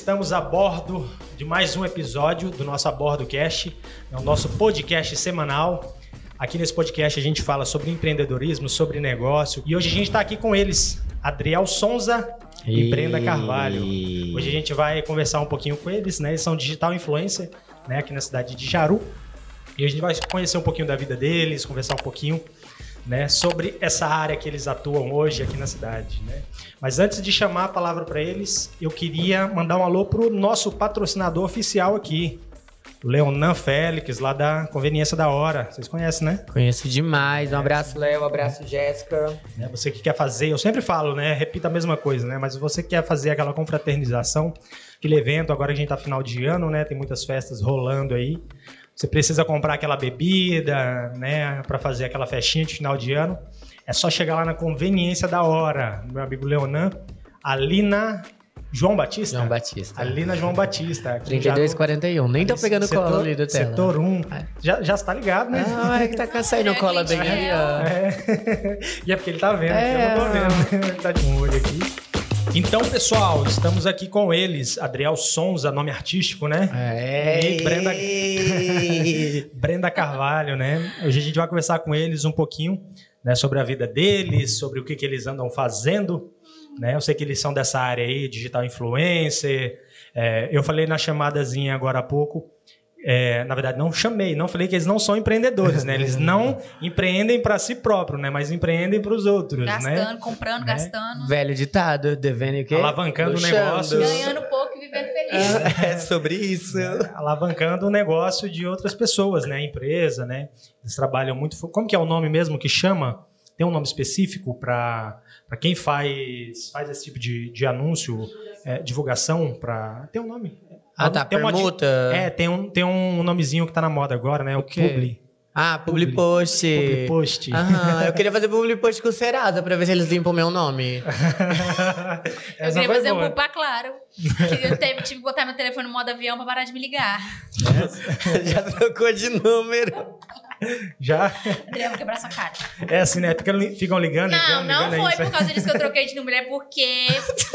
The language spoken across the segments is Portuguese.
estamos a bordo de mais um episódio do nosso Abordo Cast, é o nosso podcast semanal. Aqui nesse podcast a gente fala sobre empreendedorismo, sobre negócio e hoje a gente está aqui com eles, Adriel Sonza e, e Brenda Carvalho. Hoje a gente vai conversar um pouquinho com eles, né? Eles são digital influencer, né? Aqui na cidade de Jaru. E a gente vai conhecer um pouquinho da vida deles, conversar um pouquinho né, sobre essa área que eles atuam hoje aqui na cidade. Né? Mas antes de chamar a palavra para eles, eu queria mandar um alô para o nosso patrocinador oficial aqui, Leonan Félix, lá da Conveniência da Hora. Vocês conhecem, né? Conheço demais. Um abraço, Léo. Um abraço, Jéssica. É, você que quer fazer, eu sempre falo, né? Repita a mesma coisa, né? Mas você que quer fazer aquela confraternização, aquele evento, agora a gente tá final de ano, né? Tem muitas festas rolando aí. Você precisa comprar aquela bebida, né, para fazer aquela festinha de final de ano. É só chegar lá na conveniência da hora, meu amigo Leonan, ali na João Batista? João Batista. Ali na João Batista. 3241. Nem tô pegando setor, cola ali do tela. Setor 1. É. Já, já está ligado, né? Ah, é que tá saindo cola bem ali, ó. É. E é porque ele tá vendo, é. eu não tô vendo. Ele tá de um olho aqui. Então, pessoal, estamos aqui com eles, Adriel Sonza, nome artístico, né? É. E Brenda... Brenda Carvalho, né? Hoje a gente vai conversar com eles um pouquinho né, sobre a vida deles, sobre o que, que eles andam fazendo. Né? Eu sei que eles são dessa área aí, digital influencer. É, eu falei na chamadazinha agora há pouco é, na verdade, não chamei, não falei que eles não são empreendedores, né? Eles não empreendem para si próprio, né? Mas empreendem para os outros, gastando, né? Gastando, comprando, né? gastando. Velho ditado, devendo o quê? Alavancando negócios. Ganhando pouco e vivendo feliz. é sobre isso. É, alavancando o negócio de outras pessoas, né? Empresa, né? Eles trabalham muito... Como que é o nome mesmo que chama? Tem um nome específico para quem faz, faz esse tipo de, de anúncio, é, divulgação? Pra... Tem um nome? Ah, tá. Tem permuta. Uma, é, tem um, tem um nomezinho que tá na moda agora, né? O, o Publi. Ah, Publi Post. Publi Post. Aham, eu queria fazer Publi Post com o Serasa pra ver se eles limpam o meu nome. eu queria fazer boa. um claro. Que eu teve, tive que botar meu telefone no modo avião pra parar de me ligar. Já trocou de número. Já? Adriano, quebrar sua cara. É assim, né? Ficam, ficam ligando, não, ligando, Não, não foi por causa disso que eu troquei de número, é porque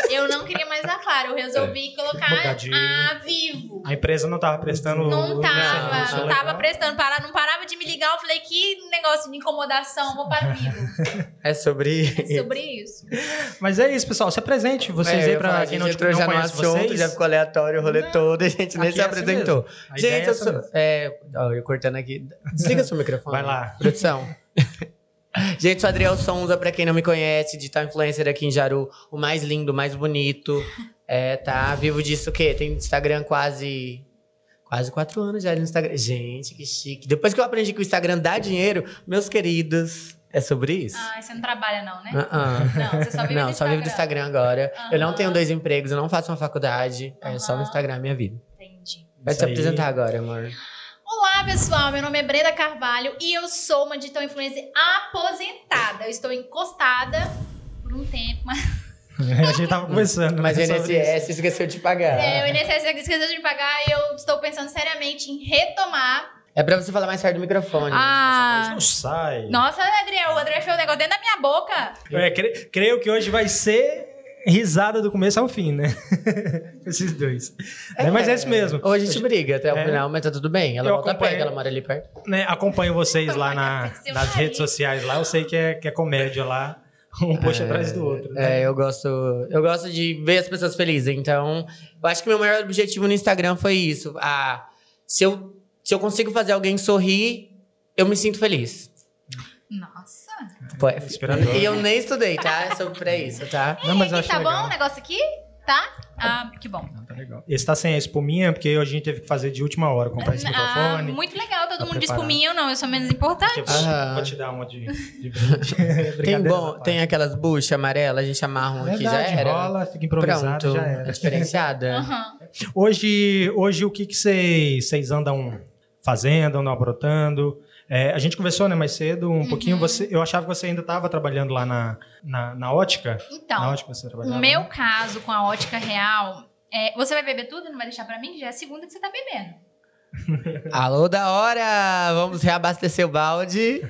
eu não queria mais dar claro. Eu resolvi é. colocar de... a Vivo. A empresa não tava prestando... Não tava, não, não tava prestando. Para, não parava de me ligar. Eu falei, que negócio de incomodação, vou para Vivo. É sobre isso. É sobre isso. Mas é isso, pessoal. Se apresente vocês é, aí pra quem não, não já no assunto, Já ficou aleatório o rolê não. todo e a gente nem Aqui se é assim apresentou. Gente, eu sou... É, ó, eu cortando aqui. Desliga seu microfone. Vai lá. Produção. Gente, sou Adriel Sonza, pra quem não me conhece, digital influencer aqui em Jaru, o mais lindo, o mais bonito. É, tá? Vivo disso o quê? Tem Instagram quase. Quase quatro anos já no Instagram. Gente, que chique. Depois que eu aprendi que o Instagram dá dinheiro, meus queridos, é sobre isso? Ah, você não trabalha, não, né? Uh -uh. Não, você só vive Não, só vivo do Instagram agora. Uh -huh. Eu não tenho dois empregos, eu não faço uma faculdade. É só no Instagram a minha vida. Entendi. Vai se apresentar agora, amor. Olá, pessoal. Meu nome é Brenda Carvalho e eu sou uma digital influencer aposentada. Eu estou encostada por um tempo, mas. a gente tava conversando. Mas o INSS esqueceu de pagar. É, o INSS esqueceu de pagar e eu estou pensando seriamente em retomar. É pra você falar mais perto do microfone. Ah. não sai. Nossa, Adriel, o André fez um negócio dentro da minha boca. É, creio que hoje vai ser risada do começo ao fim, né? Esses dois. É, Mas é isso mesmo. Ou a gente briga até o é. final, mas tá tudo bem. Ela eu volta perto, ela mora ali perto. Né, acompanho vocês lá na, nas redes sociais lá. Eu sei que é, que é comédia lá. Um puxa é, atrás do outro. Né? É, eu gosto, eu gosto de ver as pessoas felizes. Então, eu acho que meu maior objetivo no Instagram foi isso. Ah, se, eu, se eu consigo fazer alguém sorrir, eu me sinto feliz. Nossa. Pô, é, e eu nem estudei, tá? É sobre pra isso, tá? Não, mas eu tá legal. bom o negócio aqui? Tá? Ah, que bom. Não, tá legal. Esse tá sem a espuminha, porque a gente teve que fazer de última hora, comprar esse ah, microfone. Muito legal, todo mundo de espuminha ou não, eu sou menos importante. Ah. Vou te dar uma de, de tem, bom, tem aquelas buchas amarelas, a gente amarra um aqui, já era. rola, fica improvisado, Pronto, já era. Diferenciada. Uhum. Hoje, hoje, o que vocês andam fazendo, andam brotando? É, a gente conversou né, mais cedo um uhum. pouquinho. Você, eu achava que você ainda estava trabalhando lá na, na, na, ótica. Então, na ótica você o meu né? caso com a ótica real, é, você vai beber tudo? Não vai deixar para mim? Já é a segunda que você está bebendo. Alô da hora! Vamos reabastecer o balde.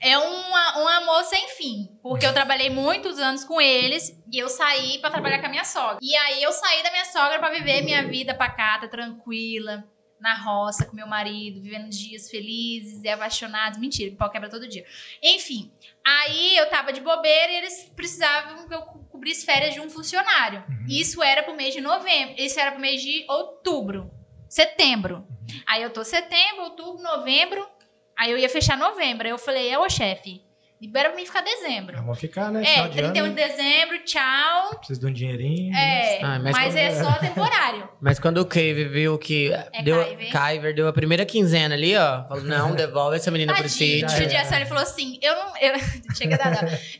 é uma, um amor sem fim. Porque eu trabalhei muitos anos com eles e eu saí pra trabalhar com a minha sogra. E aí eu saí da minha sogra pra viver minha vida pacata, tranquila, na roça com meu marido, vivendo dias felizes e apaixonados. Mentira, que pau quebra todo dia. Enfim, aí eu tava de bobeira e eles precisavam que eu co- cobrisse férias de um funcionário. Isso era pro mês de novembro, isso era pro mês de outubro, setembro. Aí eu tô setembro, outubro, novembro. Aí eu ia fechar novembro. Aí eu falei, ô chefe, libera pra mim ficar dezembro. Vamos ficar, né? É, Final de 31 ano, de dezembro, tchau. Precisa de um dinheirinho. É, Ah, mas mas, quando- é só temporário. Mas quando o Cave viu que deu, Kyver? Kyver deu a primeira quinzena ali, ó, falou: não, devolve essa menina pro sítio. Dia sério, ele falou assim, eu não... Eu, chega da.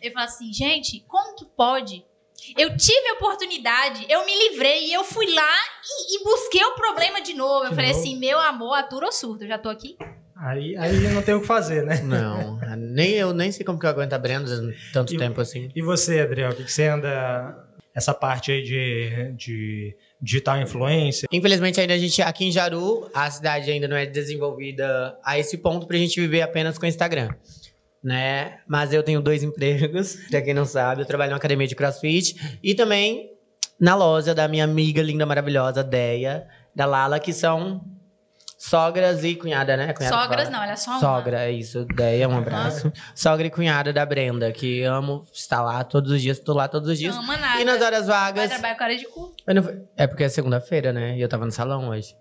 Ele falou assim, gente, como que pode? Eu tive a oportunidade, eu me livrei e eu fui lá e, e busquei o problema de novo. Eu De falei novo? assim, meu amor, atura ou surto? Eu já tô aqui. Aí, aí não tem o que fazer, né? Não, nem eu nem sei como que eu aguento a Brenda tanto E- tempo assim. E você, Adriel, o que, que você anda. Essa parte aí de, de digital influencer? Infelizmente, ainda a gente, aqui em Jaru, a cidade ainda não é desenvolvida a esse ponto pra gente viver apenas com o Instagram. Né? Mas eu tenho dois empregos, pra quem não sabe, eu trabalho numa academia de crossfit e também na loja da minha amiga linda, maravilhosa, Deia, da Lala, que são sogras e cunhada, né? Cunhada Sogras fala. não, ela é só uma. Sogra, é isso. Deia, um abraço. Sogra e cunhada da Brenda, que amo estar lá todos os dias, tô lá todos os dias. Não ama nada. E nas horas Vai vagas. trabalhar com hora de cu. não- É porque é segunda-feira, né? E eu tava no salão hoje.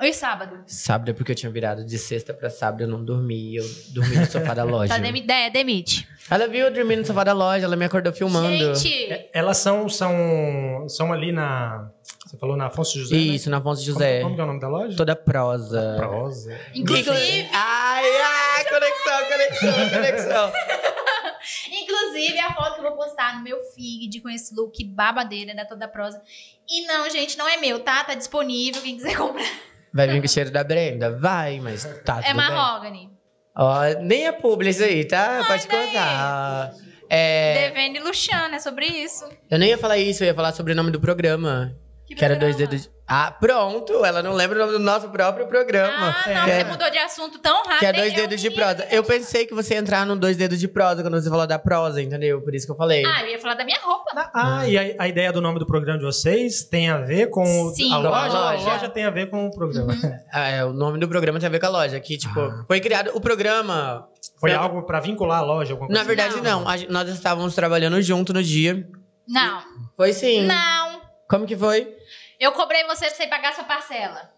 Oi, sábado. Sábado é porque eu tinha virado de sexta pra sábado, eu não dormi. Eu dormi no sofá da loja. Tá demi é, demite. Ela viu eu dormir no sofá da loja, ela me acordou filmando. Gente, É, Elas são, são, são ali na. Você falou na Afonso José? né? Isso, na Afonso Como- José. Como, que é o nome da loja? Toda prosa. Prosa. inclusive, Ai, ai, conexão, conexão, conexão. inclusive a foto que eu vou postar no meu feed com esse look babadeira da Toda Prosa. E não, gente, não é meu, tá? Tá disponível, quem quiser comprar. Vai vir com o cheiro da Brenda? Vai, mas tá É tudo bem. mahogany. Ó, nem é publi isso aí, tá? Pode daí. contar. É, Devendo e Luciana, é sobre isso. eu nem ia falar isso, eu ia falar sobre o nome do programa. Que Que era dois dedos. de- Ah, pronto! Ela não lembra o nome do nosso próprio programa. Ah, não, que, você é, mudou de assunto tão rápido. que é dois dedos de prosa. Eu pensei que você ia entrar no dois dedos de prosa quando você falou da prosa, entendeu? Por isso que eu falei. Ah, eu ia falar da minha roupa. Ah, e a, a ideia do nome do programa de vocês tem a ver com Sim, a com a loja? A loja. loja tem a ver com o programa. Ah, é, o nome do programa tem a ver com a loja. Que, tipo, Ah. foi criado. O programa. Foi algo pra vincular a loja? Alguma coisa Na verdade, Não. não. A nós estávamos trabalhando junto no dia. Não, Foi sim. não. Como que foi? Eu cobrei você pra você pagar sua parcela.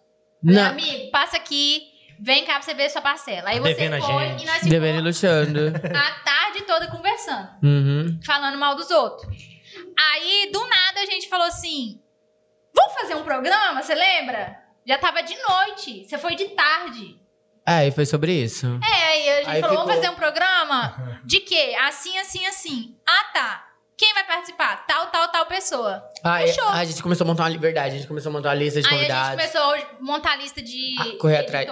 Não. amigo, passa aqui, vem cá pra você ver sua parcela. Aí você devendo foi gente. e nós ficamos Devendo e luxando. a tarde toda conversando, uhum. falando mal dos outros. Aí, do nada, a gente falou assim: vamos fazer um programa, você lembra? Já tava de noite, você foi de tarde. É, e foi sobre isso. É, aí a gente Aí falou, ficou. vamos fazer um programa? De quê? Assim, assim, assim. Ah, tá. Quem vai participar? Tal, tal, tal pessoa. Ah, é- Fechou. a gente começou a montar uma verdade, a gente começou a montar uma lista de Aí a gente convidados. começou a montar a lista de a correr atrás.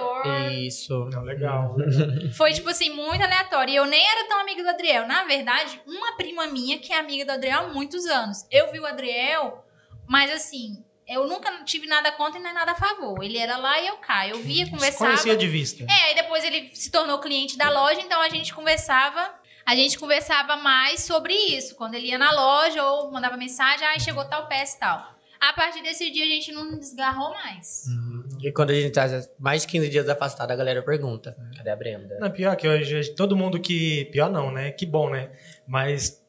Isso. Não, legal. Foi, tipo assim, muito aleatório. E eu nem era tão amiga do Adriel. Na verdade, uma prima minha que é amiga do Adriel há muitos anos. Eu vi o Adriel, mas assim, eu nunca tive nada contra e nem nada a favor. Ele era lá e eu cá. Eu via, conversava. Conhecia de vista. É, aí depois ele se tornou cliente da loja, então a gente conversava. A gente conversava mais sobre isso. Quando ele ia na loja ou mandava mensagem, ah, chegou tal peça e tal. A partir desse dia a gente não desgarrou mais. E quando a gente tá mais de 15 dias afastado, a galera pergunta: cadê a Brenda? Não, pior que hoje, todo mundo que. Pior não, né? Que bom, né? Mas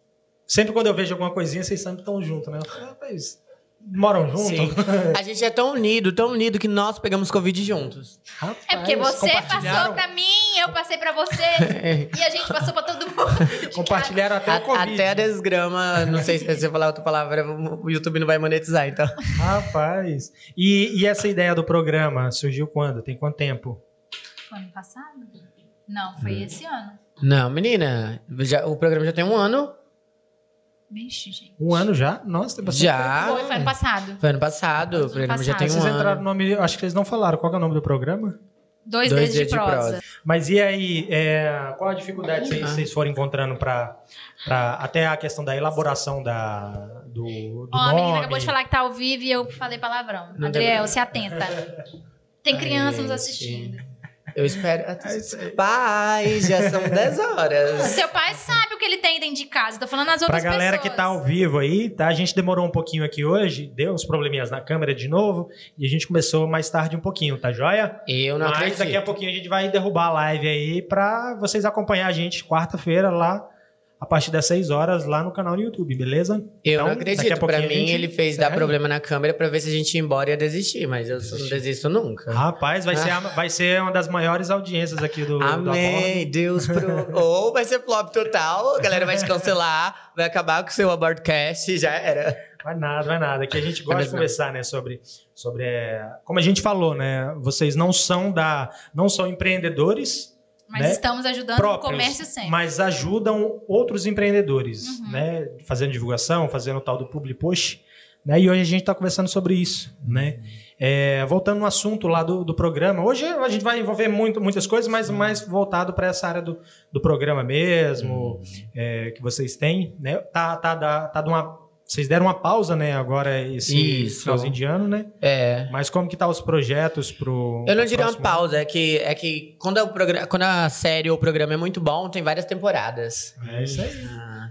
sempre quando eu vejo alguma coisinha, vocês sempre estão juntos, né? Eu falo, rapaz, moram juntos? Sim. A gente é tão unido, tão unido que nós pegamos Covid juntos. Rapaz, É porque você passou pra mim, eu passei pra você. E a gente passou pra todo mundo. Compartilharam até A- o Covid. até a desgrama, não sei se você falar outra palavra, o YouTube não vai monetizar, então. Rapaz. E, e essa ideia do programa surgiu quando? Tem quanto tempo? Ano passado? Não, foi Hum. esse ano. Não, menina, já- o programa já tem um ano. Vixe, gente. Um ano já? Nossa, tem bastante Já. Foi, foi ano passado. Foi ano passado, o programa já passado. tem tempo. um Vocês entraram ano. no nome. Acho que eles não falaram. Qual que é o nome do programa? Dois, Dois dedos de dedos de prosa. prosa. Mas e aí, é, qual a dificuldade que vocês, Ah. vocês foram encontrando para até a questão da elaboração da, do, do Ó, a nome? menina acabou de falar que tá ao vivo e eu falei palavrão. Não Adriel, tem- se atenta. Tem criança nos assistindo. Eu espero. É. Pai, já são 10 horas. Seu pai sabe o que ele tem dentro de casa. Tô falando as Pra outras galera pessoas. que tá ao vivo aí, tá? A gente demorou um pouquinho aqui hoje, deu uns probleminhas na câmera de novo, e a gente começou mais tarde um pouquinho, tá joia? Eu não Mas acredito. daqui a pouquinho a gente vai derrubar a live aí pra vocês acompanhar a gente quarta-feira lá, a partir das 6 horas, lá no canal do YouTube, beleza? Eu Então, não acredito. Pra pouquinho a mim, gente ele fez encerra dar problema na câmera pra ver se a gente ia embora e ia desistir, mas eu não Desistir. desisto nunca. Rapaz, vai, ser, a- vai ser uma das maiores audiências aqui do, do Amém, Deus pro... Ou vai ser flop total, a galera vai te cancelar, vai acabar com o seu abortcast, já era. Vai nada, vai nada. Que a gente gosta Mas de não. conversar, né, sobre, sobre é, como a gente falou, né? Vocês não são da, não são empreendedores Mas né, estamos ajudando próprios, o comércio sempre. mas ajudam outros empreendedores, Uhum. né? Fazendo divulgação, fazendo o tal do public push, né? E hoje a gente está conversando sobre isso, né? É, voltando no assunto lá do, do programa, hoje a gente vai envolver muito, muitas coisas, mas mais voltado para essa área do, do programa mesmo, é, que vocês têm, né? Tá, tá, tá, tá de uma, vocês deram uma pausa, né? Agora esse Isso. finalzinho de ano, né? É. Mas como que tá os projetos pro Eu não diria uma pausa, é que, é que quando, é o programa, quando a série ou o programa é muito bom, tem várias temporadas. É isso aí.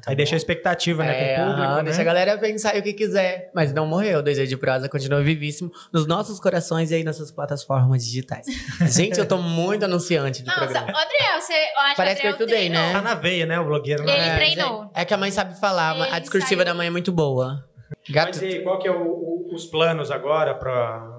Tá Aí bom. deixa a expectativa, né, É, com o público, aham, né? Deixa a galera pensar o que quiser. Mas não morreu. O Desejo de Prosa continua vivíssimo nos nossos corações e aí nas suas plataformas digitais. Gente, eu tô muito anunciante do Nossa, programa. Adriel, você. Eu acho Parece que eu estudei, treinou. né? Tá na veia, né, o blogueiro. né? Ele É, treinou. gente, É que a mãe sabe falar, a Ele discursiva saiu. da mãe é muito boa. Gato. Mas e aí, qual que é o- o- os planos agora para o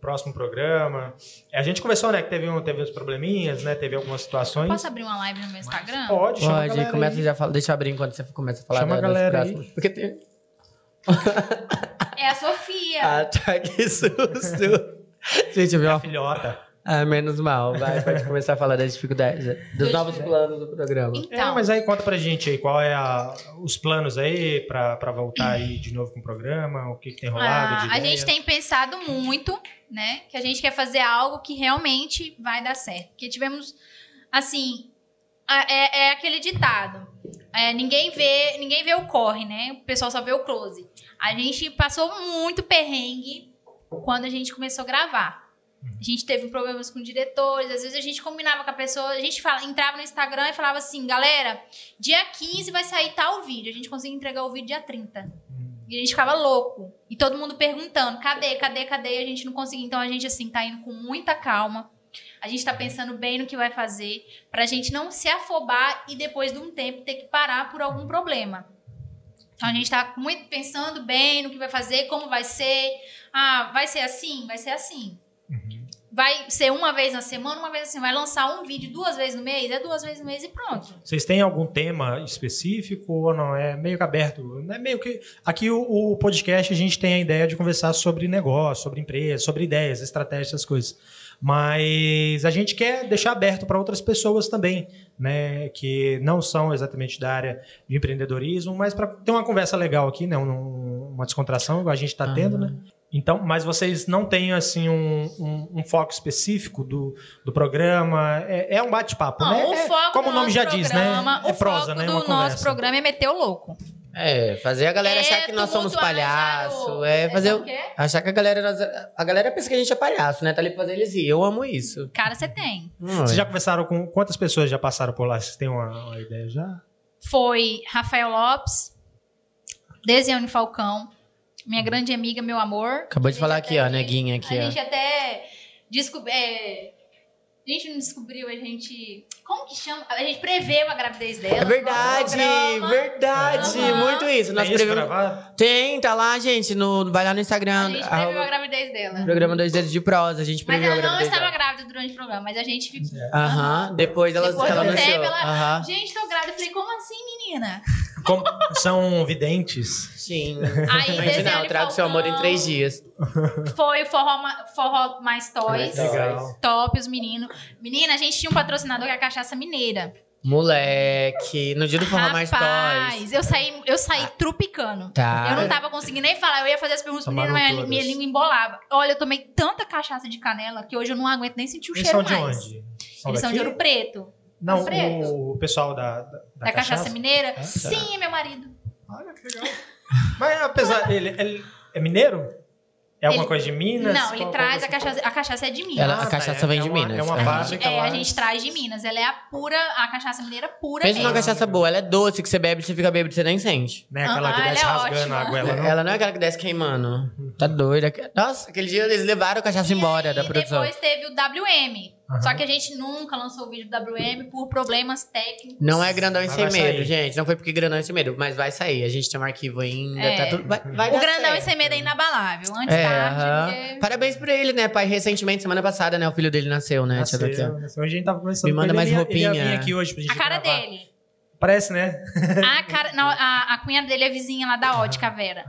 próximo programa? É, A gente conversou, né, que teve, um, teve uns probleminhas, né, teve algumas situações. Posso abrir uma live no meu Instagram? Pode, chama a Pode, galera começa aí. já fala, deixa eu abrir enquanto você começa a falar Chama da- a das galera aí. próximas. Porque tem. É a Sofia. Ah, tá, que susto. Gente, eu vi É a uma. filhota. Ah, menos mal. Vai, pode começar a falar das dificuldades, dos novos planos do programa. É, Então, mas aí conta pra gente aí, qual é a- os planos aí pra pra voltar aí de novo com o programa, o que, que tem rolado ah, de a ideia? gente tem pensado muito, né? Que a gente quer fazer algo que realmente vai dar certo. Porque tivemos, assim, é, é aquele ditado. é, ninguém vê, ninguém vê o corre, né? O pessoal só vê o close. A gente passou muito perrengue quando a gente começou a gravar. A gente teve problemas com diretores, às vezes a gente combinava com a pessoa, a gente fala- entrava no Instagram e falava assim, galera, dia 15 vai sair tal vídeo. A gente conseguia entregar o vídeo dia 30. E a gente ficava louco. E todo mundo perguntando, cadê, cadê, cadê? E a gente não conseguia. Então a gente, assim, tá indo com muita calma. A gente tá pensando bem no que vai fazer. Pra gente não se afobar e depois de um tempo ter que parar por algum problema. Então a gente tá muito pensando bem no que vai fazer, como vai ser. Ah, vai ser assim? Vai ser assim. Uhum. Vai ser uma vez na semana, uma vez assim. Vai lançar um vídeo duas vezes no mês? É duas vezes no mês e pronto. Vocês têm algum tema específico ou não? É meio que aberto. É meio que. Aqui o, o podcast a gente tem a ideia de conversar sobre negócio, sobre empresa, sobre ideias, estratégias, essas coisas. Mas a gente quer deixar aberto para outras pessoas também, né? Que não são exatamente da área de empreendedorismo, mas para ter uma conversa legal aqui, né? um- uma descontração, igual a gente está tendo, né? Então, mas vocês não têm assim um, um- um foco específico do, do programa? É, é um bate-papo, né? o É como do o nome nosso já diz, né? programa- É o prosa, foco né? do Uma nosso conversa. programa é meter o louco. É, fazer a galera achar que nós somos palhaço. Jairo. É fazer. o o- quê? Achar que a galera. A galera pensa que a gente é palhaço, né? Tá ali pra fazer eles rir. Eu amo isso. Cara, você tem. Vocês já conversaram com quantas pessoas já passaram por lá? Vocês têm uma, uma ideia já? Foi Rafael Lopes, Desiane Falcão, minha grande amiga, meu amor. Acabou de falar até- aqui, ó, neguinha aqui, A ó. gente até descobriu. A gente não descobriu, a gente. Como que chama? A gente preveu a gravidez dela. É verdade, verdade. Aham. Muito isso. Nós é isso prevemos- gravado? Tem, tá lá, gente. No... Vai lá no A Instagram. gente arroba- previu a gravidez dela. Programa Dois Dedos de Prosa. A gente Mas previu a ela não estava dela. grávida durante o programa, mas a gente ficou. Aham. Depois ela, Depois ela ela- Aham. Gente, tô grávida. Eu falei, como assim, menina? Como- são videntes? Sim. Aí, Imagina, eu trago seu amor em três dias. Foi o Forró, forró Mais Toys. Legal. Top, os meninos. Menina, a gente tinha um patrocinador que é a Cachaça Mineira. Moleque. No dia do Forró Mais Toys. Rapaz, eu saí, eu saí trupicando. Tá. Eu não tava conseguindo nem falar. Eu ia fazer as perguntas pro menino, mas todas. minha língua embolava. Olha, eu tomei tanta cachaça de canela que hoje eu não aguento nem sentir o Eles cheiro são de mais. onde? Eles são de daqui? Ouro Preto. Não, Preto. o pessoal da, da, Da, cachaça, mineira? Ah, Sim, é meu marido. Olha que legal. Mas apesar dele, ele é mineiro? É alguma Ele- coisa de Minas? Não, ele Qual- traz qual- a cachaça. A cachaça é de Minas. Ela- Ah, a tá, cachaça é- vem é de uma- Minas. É uma fábrica gente, é, lá. a gente traz de Minas. Ela é a pura, a cachaça mineira pura Pensa numa cachaça boa, ela é doce, que você bebe, você fica bêbado, você nem sente. Né, aquela Ah, que ela desce é rasgando a goela, não? Ela não é aquela que desce queimando. Tá doida. Nossa, aquele dia eles levaram a cachaça embora e da produção. depois teve o WM. Aham. Só que a gente nunca lançou o vídeo do WM por problemas técnicos. Não é grandão e Mas sem medo, sair. gente. Não foi porque grandão e sem medo, mas vai sair. A gente tem um arquivo ainda, É. tá tudo. Vai, vai O grandão e sem medo é inabalável. Antes É, tarde, aham. porque- Parabéns pra ele, né, pai? Recentemente, semana passada, né? O filho dele nasceu, né? tia Nasceu, nasceu. Hoje a gente tava conversando Me manda mais ele ia- Ele ia roupinha. vir aqui hoje pra gente A cara gravar. dele. Parece, né? A, cara, não, a, a cunhada dele é vizinha lá da ótica, a Vera.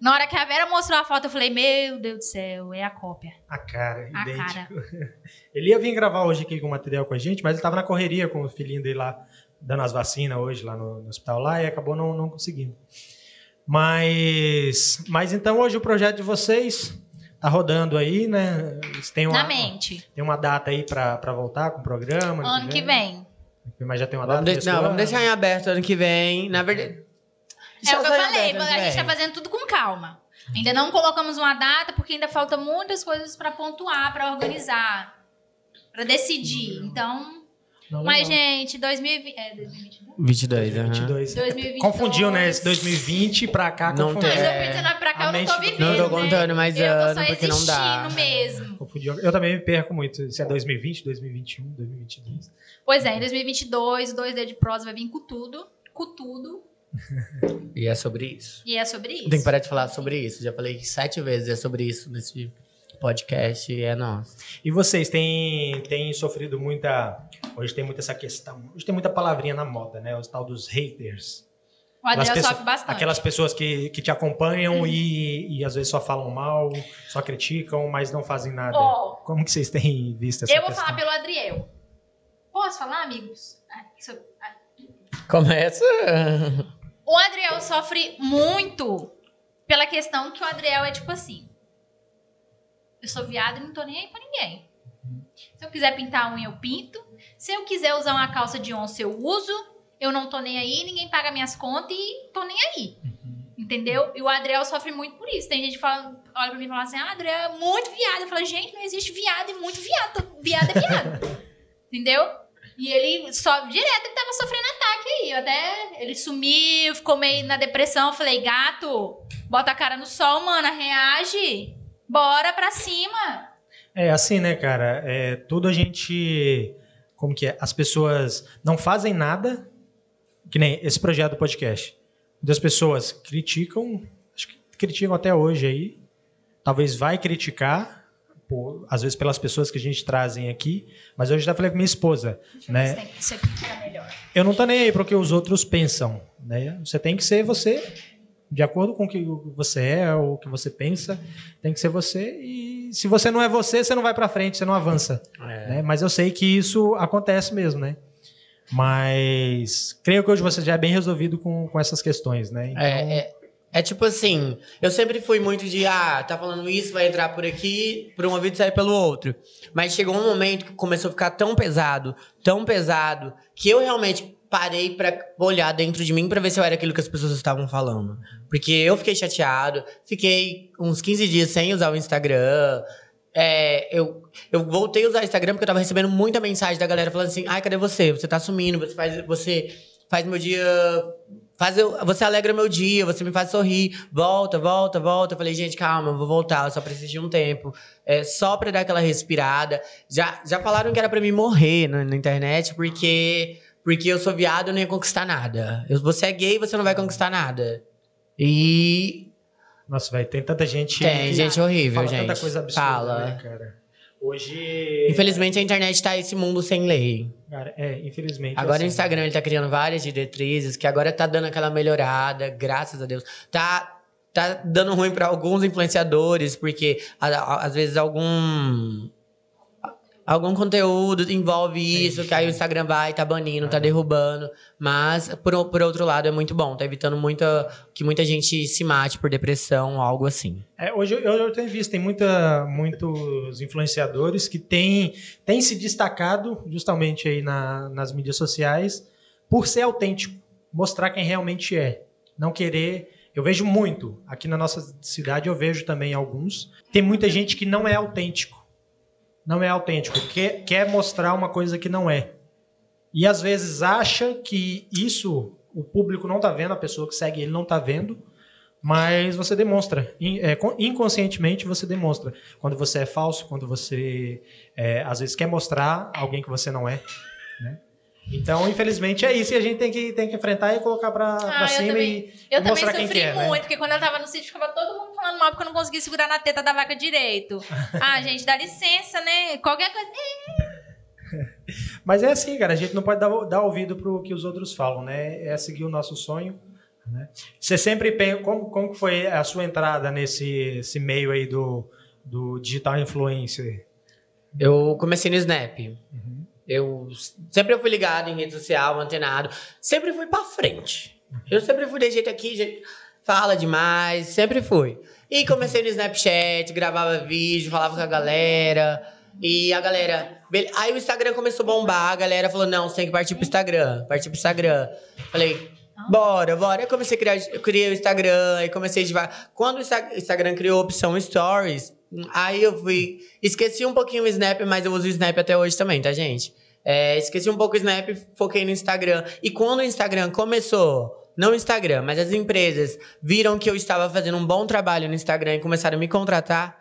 Na hora que a Vera mostrou a foto, eu falei, meu Deus do céu, é a cópia. A cara, A idêntico. Ele ia vir gravar hoje aqui com material com a gente, mas ele tava na correria com o filhinho dele lá, dando as vacinas hoje lá no, no hospital lá, e acabou não, não conseguindo. Mas, mas então hoje o projeto de vocês tá rodando aí, né? Têm uma, Na mente. tem uma data aí pra, pra voltar com o programa? Ano que vem. Mas já tem uma data? Vamos, de- desse não, vamos ano? deixar em aberto ano que vem. Na verdade. É o que eu falei, a gente tá vem. fazendo tudo com calma. Ainda não colocamos uma data, porque ainda falta muitas coisas pra pontuar, pra organizar, pra decidir. Então, Não, mas legal. gente, 2020, é 2022? 22, aham. 22. 2022. Confundiu, né? Esse 2020 pra cá Não confundiu. Mas tem- eu É. 2019 pra cá eu não tô mente- vivendo, Não tô né? contando mais Eu tô ano, só porque não dá. existindo mesmo. Confundiu. Eu também me perco muito. Se é 2020, 2021, 2022. Pois é, em 2022, o 2D de prosa vai vir com tudo, com tudo, E é sobre isso. e é sobre isso. Tem que parar de falar sobre isso. Já falei sete vezes é sobre isso nesse podcast e é nosso. E vocês têm, têm sofrido muita. Hoje tem muita essa questão. Hoje tem muita palavrinha na moda, né? Os tal dos haters. O Adriel Aquelas pessoas- sofre bastante. Aquelas pessoas que, que te acompanham e, e às vezes só falam mal, só criticam, mas não fazem nada. Ó, Como que vocês têm visto essa eu vou questão? falar pelo Adriel. Posso falar, amigos? Ah, isso- ah, Começa. O Adriel sofre muito pela questão que o Adriel é tipo assim. Eu sou viado e não tô nem aí pra ninguém. Se eu quiser pintar a unha, eu pinto. Se eu quiser usar uma calça de onça, eu uso. Eu não tô nem aí, ninguém paga minhas contas e tô nem aí. Entendeu? E o Adriel sofre muito por isso. Tem gente que fala, olha pra mim e fala assim: ah, Adriel é muito viado. Eu falo, gente, não existe viado e muito viado. Viado é viado. Entendeu? E ele só direto ele tava sofrendo ataque aí. Eu Até ele sumiu, ficou meio na depressão. Eu falei, gato, bota a cara no sol, mana, reage. Bora pra cima. É assim, né, cara? É, tudo a gente. Como que é? As pessoas não fazem nada, que nem esse projeto do podcast. Muitas pessoas criticam, acho que criticam até hoje aí. Talvez vai criticar, por- às vezes pelas pessoas que a gente trazem aqui. Mas hoje eu já falei com minha esposa, Deixa né? isso aqui fica melhor. Eu não tô nem aí para o que os outros pensam, né? Você tem que ser você, de acordo com o que você é, ou o que você pensa, tem que ser você. E se você não é você, você não vai para frente, você não avança, É. né? Mas eu sei que isso acontece mesmo, né? Mas creio que hoje você já é bem resolvido com, com essas questões, né? Então, É, é, é tipo assim, eu sempre fui muito de, ah, tá falando isso, vai entrar por aqui, por um ouvido sair pelo outro. Mas chegou um momento que começou a ficar tão pesado, tão pesado, que eu realmente parei pra olhar dentro de mim pra ver se eu era aquilo que as pessoas estavam falando. Porque eu fiquei chateado, fiquei uns 15 dias sem usar o Instagram. É, eu, eu voltei a usar o Instagram porque eu tava recebendo muita mensagem da galera falando assim: ai, cadê você? Você tá sumindo, você faz, você faz meu dia. Faz eu, você alegra meu dia, você me faz sorrir. Volta, volta, volta. Eu falei, gente, calma, eu vou voltar, eu só preciso de um tempo. É, só pra dar aquela respirada. Já, já falaram que era pra mim morrer na, na internet, porque, porque eu sou viado e eu não ia conquistar nada. Eu, você é gay, você não vai conquistar nada. E Nossa, vai tem tanta gente. tem gente horrível, fala gente. tanta coisa absurda, Fala. né, cara? Hoje. Infelizmente a internet tá esse mundo sem lei. Cara, é, infelizmente. Agora assim, o Instagram ele tá criando várias diretrizes, que agora tá dando aquela melhorada, graças a Deus. Tá, tá dando ruim pra alguns influenciadores, porque às vezes algum. Algum conteúdo envolve isso, que aí o Instagram vai, tá banindo, tá derrubando. Mas, por, por outro lado, é muito bom. Tá evitando muita, que muita gente se mate por depressão, algo assim. É, hoje eu, eu tenho visto, tem muita, muitos influenciadores que têm, têm se destacado justamente aí na- nas mídias sociais por ser autêntico, mostrar quem realmente é. Não querer. Eu vejo muito. Aqui na nossa cidade eu vejo também alguns. Tem muita gente que não é autêntico. Não é autêntico. Quer, quer mostrar uma coisa que não é. E às vezes acha que isso o público não tá vendo, a pessoa que segue ele não tá vendo. Mas você demonstra, é, con- inconscientemente você demonstra quando você é falso, quando você é, às vezes quer mostrar alguém que você não é. Então, infelizmente, é isso que a gente tem que, tem que enfrentar e colocar pra, pra Ah, eu cima também- e, Eu e também mostrar quem sofri que é, né? muito, porque quando eu tava no sítio, ficava todo mundo falando mal porque eu não conseguia segurar na teta da vaca direito. Ah, gente, dá licença, né? Qualquer coisa. Mas é assim, cara, a gente não pode dar, dar ouvido pro que os outros falam, né? É seguir o nosso sonho. Né? Você sempre pensa, como, como que foi a sua entrada nesse esse meio aí do, do digital influencer? Eu comecei no Snap. Eu sempre fui ligado em rede social, antenado. Sempre fui pra frente. Eu sempre fui de jeito aqui, jeito... fala demais, sempre fui. E comecei no Snapchat, gravava vídeo, falava com a galera. E a galera. Aí o Instagram começou a bombar, a galera falou: não, você tem que partir pro Instagram, partir pro Instagram. Falei, bora, bora. Aí comecei a criar, eu criei o Instagram, aí comecei devagar. Quando o Insta- Instagram criou a opção Stories, aí eu fui. Esqueci um pouquinho o Snap, mas eu uso o Snap até hoje também, tá, gente? É, esqueci um pouco o Snap, foquei no Instagram. E quando o Instagram começou, não o Instagram, mas as empresas viram que eu estava fazendo um bom trabalho no Instagram e começaram a me contratar.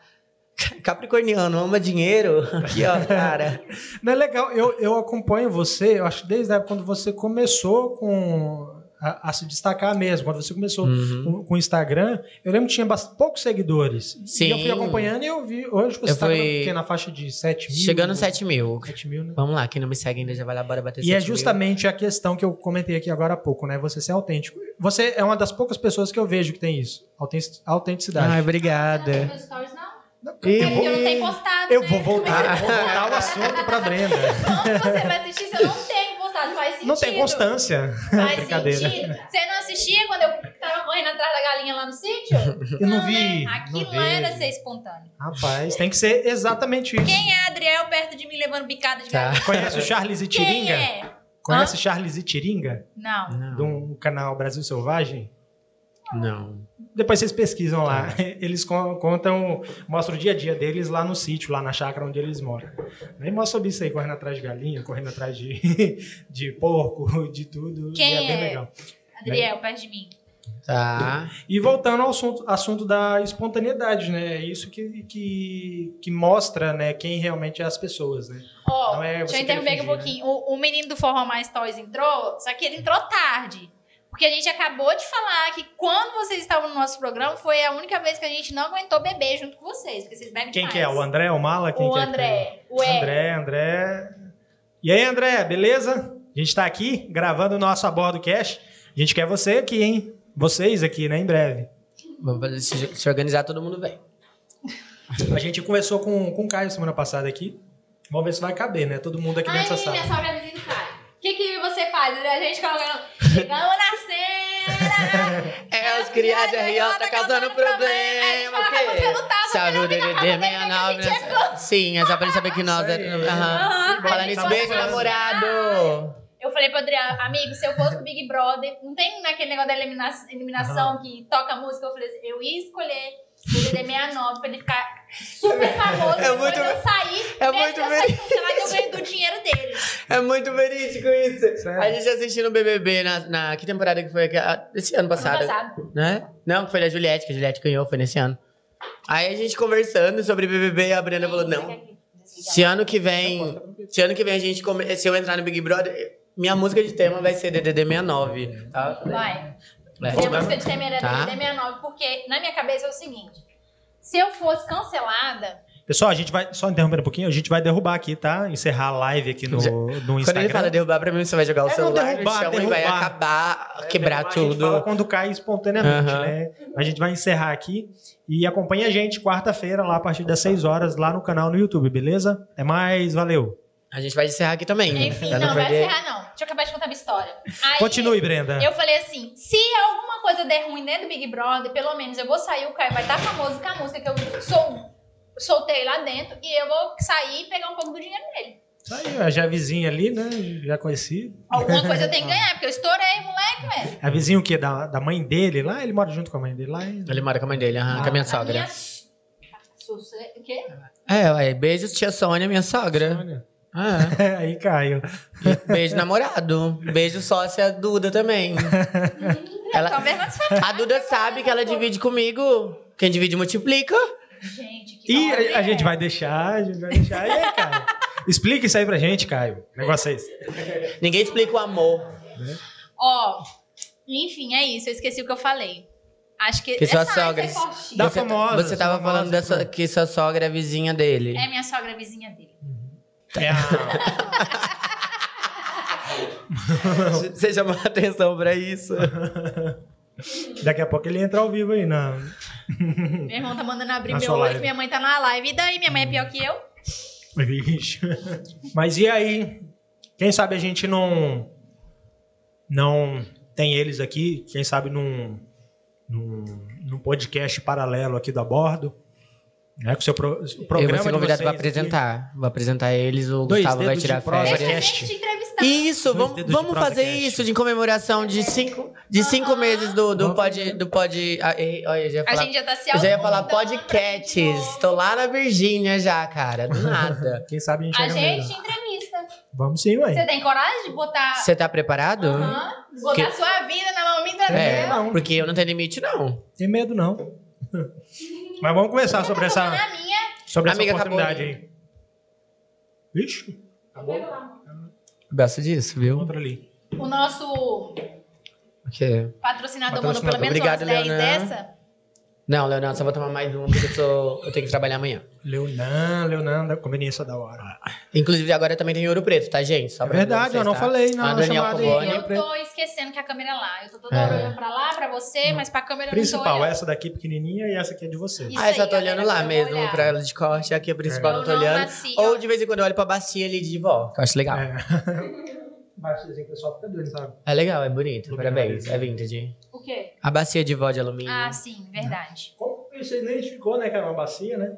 Capricorniano, ama dinheiro. Aqui, ó, cara. Não é legal, eu, eu acompanho você, eu acho desde a época quando você começou com a, a se destacar mesmo, quando você começou Uhum. com, com o Instagram, eu lembro que tinha poucos seguidores. Sim. E eu fui acompanhando e eu vi, hoje você Eu está fui- na faixa de 7 mil. Chegando 7 mil. 7 mil, né? Vamos lá, quem não me segue ainda já vai lá, bora bater E é 7 mil. justamente a questão que eu comentei aqui agora há pouco, né? Você ser autêntico. Você é uma das poucas pessoas que eu vejo que tem isso. autentic- Autenticidade. Ai, obrigada. tem meus stories, não? Ih. É porque eu não tenho postado. Eu né? vou voltar, vou voltar o assunto pra Brenda. Como você vai assistir se eu não tenho Faz sentido. Não tem constância. Faz Brincadeira. sentido. Você não assistia quando eu tava correndo atrás da galinha lá no sítio? Eu não vi. né? Aquilo não lá era ser espontâneo. Rapaz, tem que ser exatamente isso. Quem é Adriel perto de mim levando bicada de Tá. galinha? Conhece o Charles e Quem Tiringa? é? Conhece Charles e Tiringa? Não. Não. Do canal Brasil Selvagem? Não. Depois vocês pesquisam lá. Tá. Eles con- contam, mostram o dia a dia deles lá no sítio, lá na chácara onde eles moram. Nem mostra sobre isso aí, correndo atrás de galinha, correndo atrás de, de porco, de tudo. Quem e é bem é? legal. Adriel, perto de mim. Tá. E voltando ao assunto, assunto da espontaneidade, né? É isso que, que, que mostra né, quem realmente é as pessoas, né? Ó, Não é deixa eu interromper aqui um querer pouquinho. O, o menino do Forró Mais Toys entrou, só que ele entrou tarde. Porque a gente acabou de falar que quando vocês estavam no nosso programa, foi a única vez que a gente não aguentou beber junto com vocês, porque vocês bebem Quem demais. que é? O André, o Mala? Quem O que é André. tá O. André, André. E aí, André, beleza? A gente tá aqui gravando o nosso Abordo Cash. A gente quer você aqui, hein? Vocês aqui, né? Em breve. Vamos fazer, se, se organizar, todo mundo vem. A gente conversou com, com o Caio semana passada aqui. Vamos ver se vai caber, né? Todo mundo aqui Ai, nessa minha sala. sogra vizinha do Caio. O que, que você faz? A gente colocando. Chegamos na! É, os criados de RJ tá causando problema. O quê? você não tava Sabe o DDD casa dele, 69, que a gente né? Sim, é só pra ele saber que nós é. Isso beijo, namorado. Eu falei pro Adriano, amigo, se eu fosse pro Big Brother, não tem naquele negócio da elimina- eliminação que toca música, eu falei assim, eu ia escolher o DDD 69 pra ele ficar super famoso. É depois muito- eu sair, é muito que eu sair cancelado, eu ganho do dinheiro dele. É muito verídico isso. Sério? A gente assistindo o BBB na, na. Que temporada que foi? Ah, Esse ano passado. Ano passado. Né? Não, que foi da Juliette, que a Juliette ganhou, foi nesse ano. Aí a gente conversando sobre BBB, a Brenda falou: não. Se ano que vem. Se ano que vem a gente. Come, se eu entrar no Big Brother, minha música de tema vai ser DDD 69. Tá? Vai. É. Minha música de Temer é Tá. DDD 69, porque na minha cabeça é o seguinte, se eu fosse cancelada, Pessoal, a gente vai. Só interrompendo um pouquinho, a gente vai derrubar aqui, tá? Encerrar a live aqui no, no Instagram. Quando ele fala derrubar pra mim, você vai jogar o É, não, celular derrubar, no chão e vai derrubar. acabar, É, quebrar derrubar, A gente fala tudo. quando cai espontaneamente, Aham. né? A gente vai encerrar aqui. E acompanha a gente quarta-feira, lá a partir das 6 horas, lá no canal no YouTube, beleza? Até mais, valeu. A gente vai encerrar aqui também. enfim, pra não, vai perder. encerrar não. Deixa eu acabar de contar a minha história. Aí, Continue, Brenda. Eu falei assim, se alguma coisa der ruim dentro do Big Brother, pelo menos eu vou sair, o Caio vai estar famoso com a música que eu sol- soltei lá dentro, e eu vou sair e pegar um pouco do dinheiro dele. Isso aí, ó, já é vizinha ali, né? Já conheci. Alguma coisa eu tenho que ganhar, porque eu estourei, moleque, velho. É vizinho o quê? Da, da mãe dele lá? Ele mora junto com a mãe dele lá? Ele mora com a mãe dele, aham, com a minha A sogra. minha... O quê? É, ué, beijos, tia Sônia, minha sogra. Olha. Ah, Aí caiu. beijo namorado. Beijo sócia Duda também. Ela-. A Duda sabe que ela divide comigo. Quem divide multiplica. Gente, que E a, a né? gente vai deixar, a gente vai deixar. E aí, Caio? Explica isso aí pra gente, Caio. O negócio é esse. Ninguém explica o amor. Ó, enfim, é isso. Eu esqueci o que eu falei. Acho que. Que sua essa sogra- é. Da você, famosa, Você tava famosa, falando dessa, que sua sogra é vizinha dele. É minha sogra vizinha dele. É a- Você chamou a atenção pra isso. Daqui a pouco ele entra ao vivo aí na. Meu irmão tá mandando abrir Na meu olho, live. que minha mãe tá na live. E daí, minha mãe é pior que eu? Vixe. Mas e aí? Quem sabe a gente não. Não tem eles aqui, quem sabe num, num, num podcast paralelo aqui do Abordo. Né, com o seu pro, o Eu programa vou ser convidado pra vocês apresentar. Vou apresentar eles, o Dois Gustavo vai tirar férias. Deixa a Cast. gente te entrevistar. Isso, Dois vamos, vamos fazer podcast. isso de comemoração de cinco, de cinco meses do, do pod. Do pod ah, eu já A gente já tá se eu já ia falar podcasts. gente Tô lá na Virgínia já, cara. Do nada. Quem sabe a gente A gente mesmo. te entrevista. Vamos sim, ué. Você tem coragem de botar, Você tá preparado? Aham. botar Que- sua vida na mão minha É, Não. porque eu não tenho limite, não. Tem medo, não. Mas vamos conversar sobre essa, minha. sobre essa Amiga, acabou oportunidade aí. Vixe. Acabou? Gosto disso, viu? Outra ali. O nosso O quê? patrocinador, Patrocinador. mandou pelo menos Obrigado, umas 10 Leonan. dessa. Não, Leonardo, só vou tomar mais uma porque eu, sou, eu tenho que trabalhar amanhã. Leonan, Leonan, da conveniência da hora. Inclusive, agora também tem Ouro Preto, tá, gente? Só É verdade, vocês, eu não tá? falei na A Daniel chamada aí. Coboni. Eu tô esquecendo que a câmera é lá. Eu tô toda É. hora olhando pra lá, pra você, mas pra câmera eu não tô Principal, olhando. essa daqui pequenininha e essa aqui é de você. Isso Ah, eu só tô olhando lá mesmo olhar. pra ela de corte. Aqui a principal Eu não tô não olhando. nasci, Ou de vez em quando eu olho pra bacia ali de vó, que eu acho legal. É, É. Baixozinho, o pessoal fica doido, sabe? legal, é bonito. Parabéns, é vintage. O quê? A bacia de vó de alumínio. Ah, sim, verdade. Como você identificou, né, que era uma bacia, né?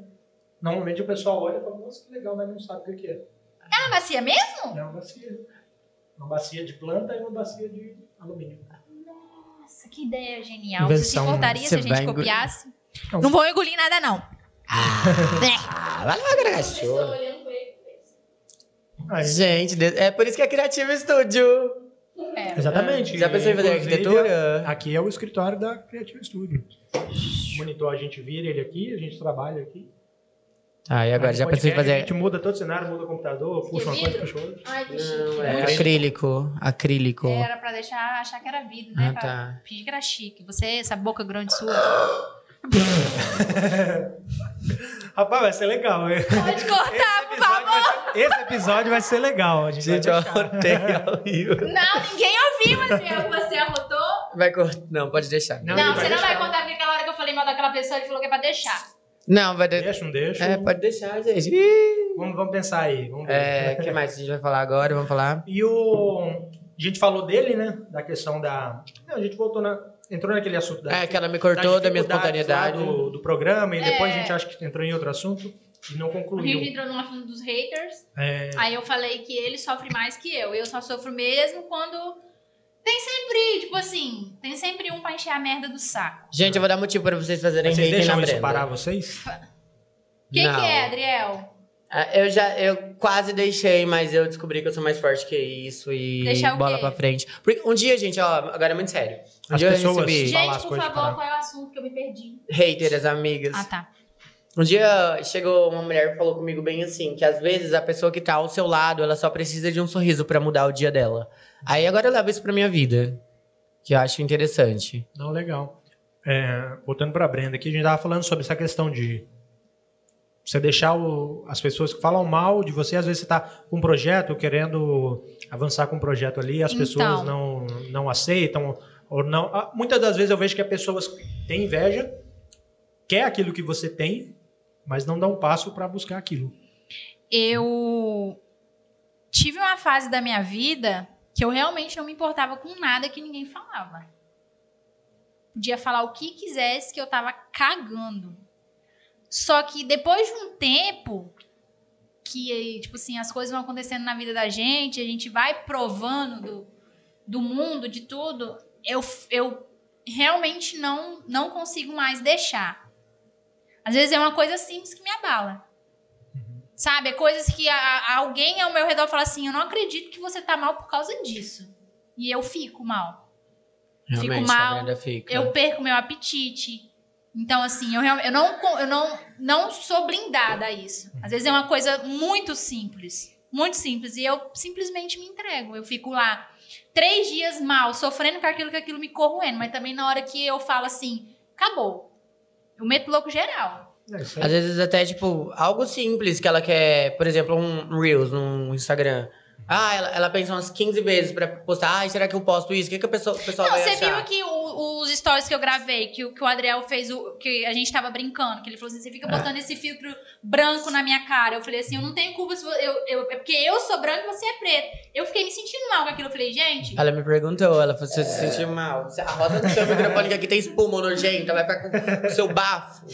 Normalmente o pessoal olha e fala, nossa, que legal, mas não sabe o que que é. É uma bacia mesmo? É uma bacia. Uma bacia de planta e uma bacia de alumínio. Nossa, que ideia genial. Você se Invenção. importaria se a gente engolir. copiasse? Não. Não vou engolir nada, não. Ah, vai lá, cachorro. Gente, é por isso que é Criativo Studio. É. Exatamente. Já pensou em fazer arquitetura? Aqui é o escritório da Creative Studio. O monitor a gente vira ele aqui, a gente trabalha aqui. Ah, e agora? Já pensei em fazer... A gente muda todo o cenário, muda o computador, puxa uma coisa, puxa outra. Ai, que Não, é Muito acrílico. Acrílico. Era pra deixar achar que era vidro, né? Ah, pra tá. fingir que era chique. Você, essa boca grande sua. Rapaz, vai ser legal. hein? Pode cortar, por favor. ser, esse episódio vai ser legal. A gente, Gente, vai eu deixar. arrotei ao vivo. Não, ninguém ouviu, Adriel. Você arrotou. Vai cortar. Não, pode deixar. Não, Não, você vai não vai deixar. contar porque aquela hora que eu falei mal daquela pessoa, ele falou que é pra deixar. Não, vai deixar. Deixa, não deixa. É, pode deixar, gente. Ih. Vamos, vamos pensar aí. Vamos ver. É, o que mais a gente vai falar agora? Vamos falar? E o. A gente falou dele, né? Da questão da. Não, a gente voltou na. Entrou naquele assunto da. É, que ela me cortou da minha dificuldades espontaneidade. Do, do programa, e depois É. a gente acha que entrou em outro assunto e não A gente concluiu. entrou no assunto dos haters. É, Aí eu falei que ele sofre mais que eu. Eu só sofro mesmo quando. Tem sempre, tipo assim, tem sempre um pra encher a merda do saco. Gente, eu vou dar motivo pra vocês fazerem vocês hater na deixam isso parar vocês? O que, que é, Adriel? Ah, Eu já, eu quase deixei, mas eu descobri que eu sou mais forte que isso e Deixar o bola quê? pra frente. Porque um dia, gente, ó, agora é muito sério. Um As dia pessoas- eu recebi Gente, as por favor, para- qual é o assunto que eu me perdi? haters, amigas. Ah, tá. Um dia chegou uma mulher e falou comigo bem assim, que às vezes a pessoa que tá ao seu lado, ela só precisa de um sorriso pra mudar o dia dela. Aí agora eu levo isso pra minha vida, que eu acho interessante. Não, legal. É, voltando pra Brenda aqui, a gente tava falando sobre essa questão de você deixar o- as pessoas que falam mal de você, às vezes você tá com um projeto, querendo avançar com um projeto ali, as Então. pessoas não, não aceitam, ou não. ah, Muitas das vezes eu vejo que as pessoas têm inveja, quer aquilo que você tem, mas não dão um passo para buscar aquilo. Eu tive uma fase da minha vida que eu realmente não me importava com nada que ninguém falava. Podia falar o que quisesse que eu tava cagando. Só que depois de um tempo que, tipo assim, as coisas vão acontecendo na vida da gente, a gente vai provando do, do mundo, de tudo, eu, eu realmente não, não consigo mais deixar. Às vezes é uma coisa simples que me abala. Sabe? É coisas que a, a alguém ao meu redor fala assim: eu não acredito que você tá mal por causa disso. E eu fico mal. Realmente, Fico mal, fica. Eu perco meu apetite. Então, assim, eu, eu, não, eu não, não sou blindada a isso. Às vezes é uma coisa muito simples. Muito simples. E eu simplesmente me entrego. Eu fico lá três dias mal, sofrendo com aquilo que aquilo me corroendo. Mas também na hora que eu falo assim, acabou. Eu meto louco geral. É. Às vezes até, tipo, algo simples que ela quer, por exemplo, um Reels no Instagram. Ah, ela, ela pensa umas 15 vezes pra postar. Ai, será que eu posto isso? O que, que a pessoa, o pessoal Não, vai você achar? viu que o- os stories que eu gravei, que, o- que o Adriel fez, o, que a gente tava brincando, que ele falou assim: você fica botando esse filtro branco na minha cara. Eu falei assim: eu não tenho culpa se vo- eu, eu, é porque eu sou branco e você é preto. Eu fiquei me sentindo mal com aquilo. Eu falei, gente. Ela me perguntou, ela falou, você se sentiu mal? A roda do seu microfone que aqui tem espuma nojenta, vai ficar com o seu bafo.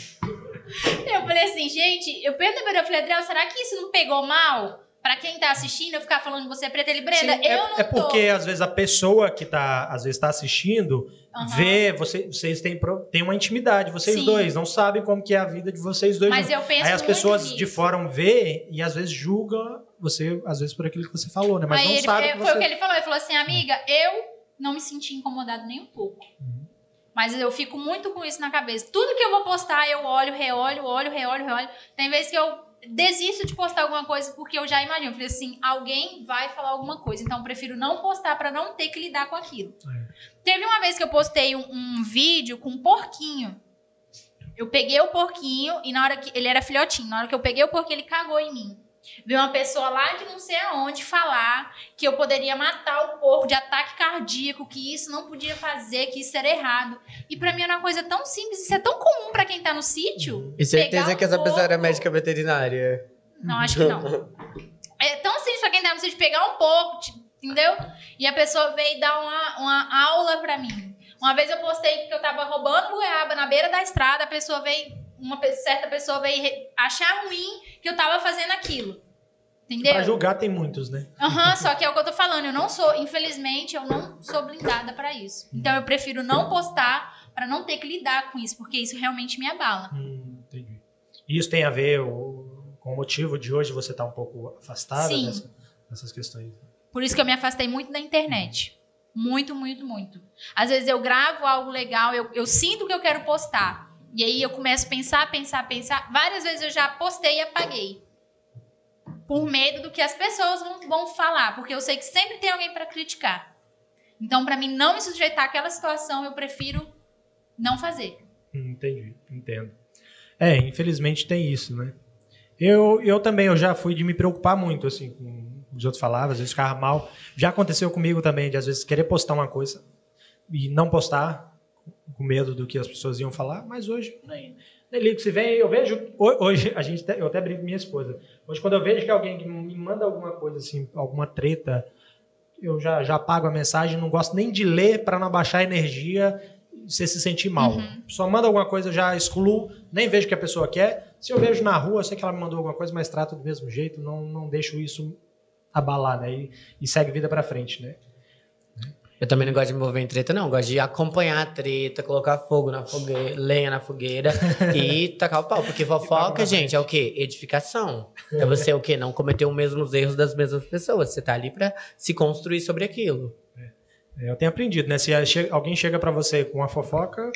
Eu falei assim, gente, eu perguntei pra ele, eu falei, Adriel, será que isso não pegou mal? Pra quem tá assistindo, eu ficar falando que você é preta, ele, Brenda, Sim, eu é, não é tô. porque às vezes a pessoa que tá, às vezes tá assistindo Aham. vê, você, vocês têm, têm uma intimidade, vocês Sim. dois, não sabem como que é a vida de vocês dois. Mas juntos. eu penso Aí as pessoas nisso. de fora vê e às vezes julgam você, às vezes por aquilo que você falou, né? Mas Aí não ele, sabe é, foi você... o que ele falou. Ele falou assim, amiga, eu não me senti incomodado nem um pouco. Uhum. Mas eu fico muito com isso na cabeça. Tudo que eu vou postar, eu olho, reolho, olho, reolho, reolho. Tem vezes que eu desisto de postar alguma coisa porque eu já imagino. Falei assim, alguém vai falar alguma coisa. Então eu prefiro não postar pra não ter que lidar com aquilo. Teve uma vez que eu postei um, um vídeo com um porquinho. Eu peguei o porquinho e na hora que. Ele era filhotinho. Na hora que eu peguei o porquinho, ele cagou em mim. Veio uma pessoa lá de não sei aonde falar que eu poderia matar o porco de ataque cardíaco, que isso não podia fazer, que isso era errado. E pra mim era uma coisa tão simples, isso é tão comum pra quem tá no sítio. E certeza Pegar que essa pessoa era médica veterinária. Não, acho que não. É tão simples pra quem tá no sítio pegar um porco, entendeu? E a pessoa veio dar uma, uma aula pra mim. Uma vez eu postei que eu tava roubando goiaba na beira da estrada, a pessoa veio, uma certa pessoa re- achar ruim que eu tava fazendo aquilo. Entendeu? Pra julgar tem muitos, né? Aham, só que é o que eu tô falando. Eu não sou, infelizmente, eu não sou blindada pra isso. Então eu prefiro não postar pra não ter que lidar com isso, porque isso realmente me abala. Hum, entendi. E isso tem a ver com o motivo de hoje você estar um pouco afastada Sim. dessa- dessas questões. Por isso que eu me afastei muito da internet. Muito, muito, muito. Às vezes eu gravo algo legal, eu, eu sinto que eu quero postar. E aí eu começo a pensar, pensar, pensar. Várias vezes eu já postei e apaguei. Por medo do que as pessoas vão, vão falar. Porque eu sei que sempre tem alguém pra criticar. Então, pra mim não me sujeitar àquela situação, eu prefiro não fazer. Hum, entendi, entendo. É, infelizmente tem isso, né? Eu, eu também, eu já fui de me preocupar muito, assim, com os outros falavam, às vezes ficava mal. Já aconteceu comigo também, de às vezes querer postar uma coisa e não postar, com medo do que as pessoas iam falar, mas hoje nem, nem ligo. Se vem, eu vejo. ho- Hoje, a gente, eu até brinco com minha esposa. Hoje, quando eu vejo que alguém que me manda alguma coisa assim, alguma treta, eu já, já apago a mensagem, não gosto nem de ler para não abaixar a energia e você se sentir mal. Uhum. Só manda alguma coisa, já excluo, nem vejo o que a pessoa quer. Se eu vejo na rua, eu sei que ela me mandou alguma coisa, mas trato do mesmo jeito, não, não deixo isso abalar, né? E, e segue vida pra frente, né? Eu também não gosto de me envolver em treta, não. Eu gosto de acompanhar a treta, colocar fogo na fogueira, lenha na fogueira e tacar o pau. Porque fofoca, gente, é o quê? Edificação. É você o quê? Não cometer os mesmos erros das mesmas pessoas. Você tá ali pra se construir sobre aquilo. É, Eu tenho aprendido, né? Se alguém chega pra você com uma fofoca,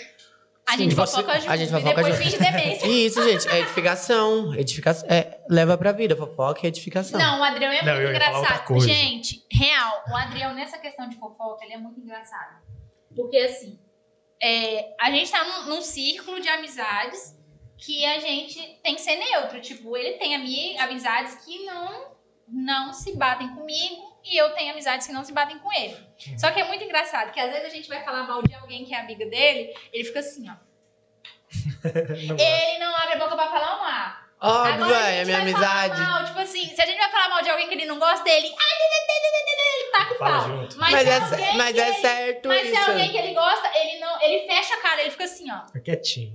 A gente você- fofoca junto a gente e fofoca depois junto. finge demência. E isso, gente, é edificação. Edificação. É, leva pra vida. Fofoca é edificação. Não, o Adrião é Não, muito engraçado. coisa. Gente, real, o Adrião nessa questão de fofoca, ele é muito engraçado. Porque assim, é, a gente tá num, num círculo de amizades que a gente tem que ser neutro. Tipo, ele tem ami- amizades que não, não se batem comigo e eu tenho amizades que não se batem com ele. Só que é muito engraçado, que às vezes a gente vai falar mal de alguém que é amiga dele, ele fica assim, ó. não Ele não abre a boca pra falar um A. Óbvio, Agora a véi, é gente minha vai amizade. falar mal, tipo assim, se a gente vai falar mal de alguém que ele não gosta dele, ai, ele o Fala pau. junto. Mas, Mas, é, mas é certo mas se é alguém isso. que ele gosta, ele não, ele fecha a cara, ele fica assim, ó. Fica quietinho.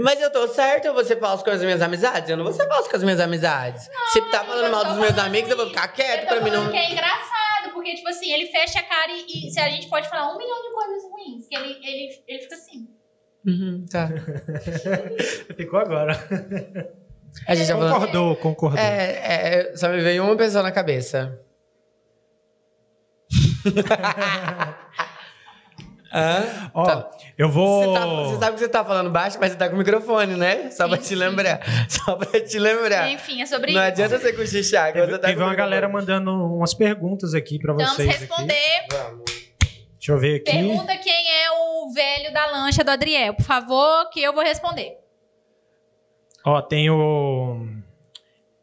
Mas eu tô certo ou você falso com as minhas amizades? Eu não vou ser falso com as minhas amizades. Se tá falando mal dos meus amigos, eu vou ficar quieto pra mim não. que é engraçado, porque, tipo assim, ele fecha a cara e, e se a gente pode falar um milhão de coisas ruins, que ele, ele, ele fica assim. Uhum, tá. Ficou agora. A gente já falou. Concordou, concordou. É, é, só me veio uma pessoa na cabeça. Hã? Ó, Tá. eu vou. Você, tá- você sabe que você tá falando baixo, mas você tá com o microfone, né? Só pra te Sim. lembrar. Só pra te lembrar. Enfim, é sobre Não isso. adianta você cochichar. Teve, você tá teve uma galera mandando umas perguntas aqui pra Vamos vocês. Responder. Vamos. Deixa eu ver aqui. Pergunta quem é o velho da lancha do Adriel, por favor, que eu vou responder. Ó, tem o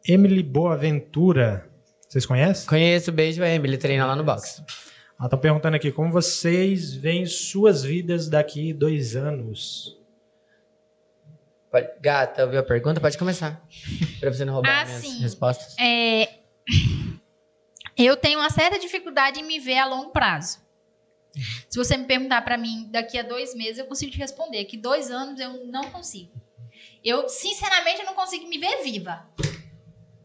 Emily Boaventura. Vocês conhecem? Conheço, beijo, Emily. Treina lá no box. Ela tá perguntando aqui como vocês veem suas vidas daqui dois anos. Pode- Gata, ouviu a pergunta? Pode começar. Pra você não roubar Ah, minhas sim. respostas. É, eu tenho uma certa dificuldade em me ver a longo prazo. Se você me perguntar pra mim daqui a dois meses, eu consigo te responder. Que dois anos eu não consigo. Eu, sinceramente, eu não consigo me ver viva.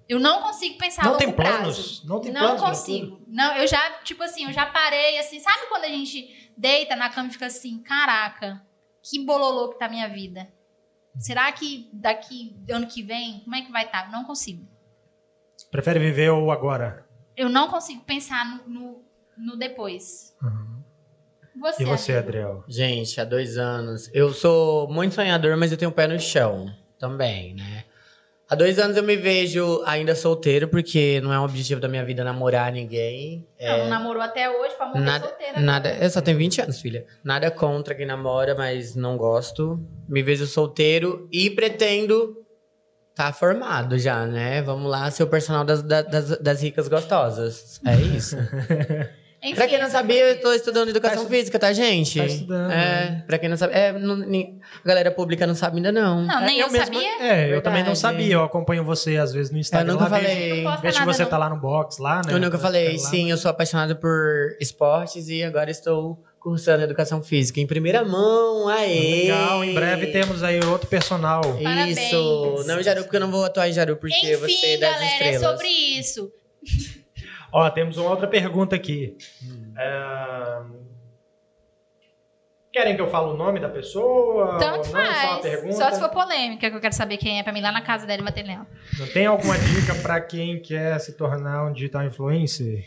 Eu não consigo pensar a Não longo tem prazo. planos? Não tem não planos no consigo. Não, eu já, tipo assim, eu já parei assim. Sabe quando a gente deita na cama e fica assim, caraca, que bololô que tá a minha vida? Será que daqui ano que vem, como é que vai estar? Não consigo. Prefere viver o agora? Eu não consigo pensar no, no, no depois. Você, E você? Adriel? Gente, há dois anos. Eu sou muito sonhador, mas eu tenho o pé no chão também, né? Há dois anos eu me vejo ainda solteiro, porque não é um objetivo da minha vida namorar ninguém. Não, não namorou até hoje pra morrer Nada, solteira. nada, eu só tenho 20 anos, filha. Nada contra quem namora, mas não gosto. Me vejo solteiro e pretendo tá formado já, né? Vamos lá, ser o personal das, da- das, das ricas gostosas. É isso. Enfim, pra quem não sabia, eu tô estudando educação Tá física, tá, gente? tá estudando, É, pra quem não sabe. É, não- nem- a galera pública não sabe ainda, não. Não, nem eu, mesmo- sabia. É, eu também não Verdade. sabia. Eu acompanho você às vezes no Eu Instagram. nunca lá, vejo- falei. Vejo você não. tá lá no box, lá, né? Eu nunca Tá falei, lá. sim, eu sou apaixonado por esportes e agora estou cursando educação física em primeira mão. Aê! Legal, em breve temos aí outro personal. Parabéns. Isso. Não em Jaru, porque eu não vou atuar em Jaru, porque Enfim, você é das galera, estrelas. é sobre isso. Ó, temos uma outra pergunta aqui. Hum. É, Querem que eu fale o nome da pessoa? Tanto? Só faz. pergunta? Só se for polêmica, que eu quero saber quem é pra mim ir lá na casa dela e bater nela. Não tem alguma dica pra quem quer se tornar um digital influencer?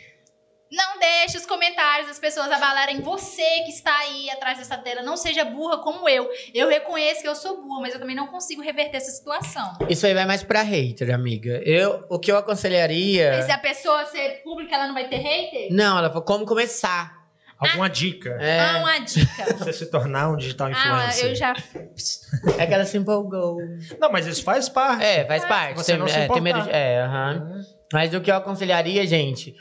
Deixe os comentários das pessoas avalarem você que está aí atrás dessa tela. Não seja burra como eu. Eu reconheço que eu sou burra, mas eu também não consigo reverter essa situação. Isso aí vai mais pra hater, amiga. Eu, o que eu aconselharia. Mas se a pessoa ser pública, ela não vai ter hater? Não, ela falou como começar. Alguma dica É, Ah, uma dica. pra você se tornar um digital ah, influencer? eu já. é que ela se empolgou. Não, mas isso faz parte. É, faz Ah, parte. você tem, não se é, tem medo de. É, aham. Mas o que eu aconselharia, gente,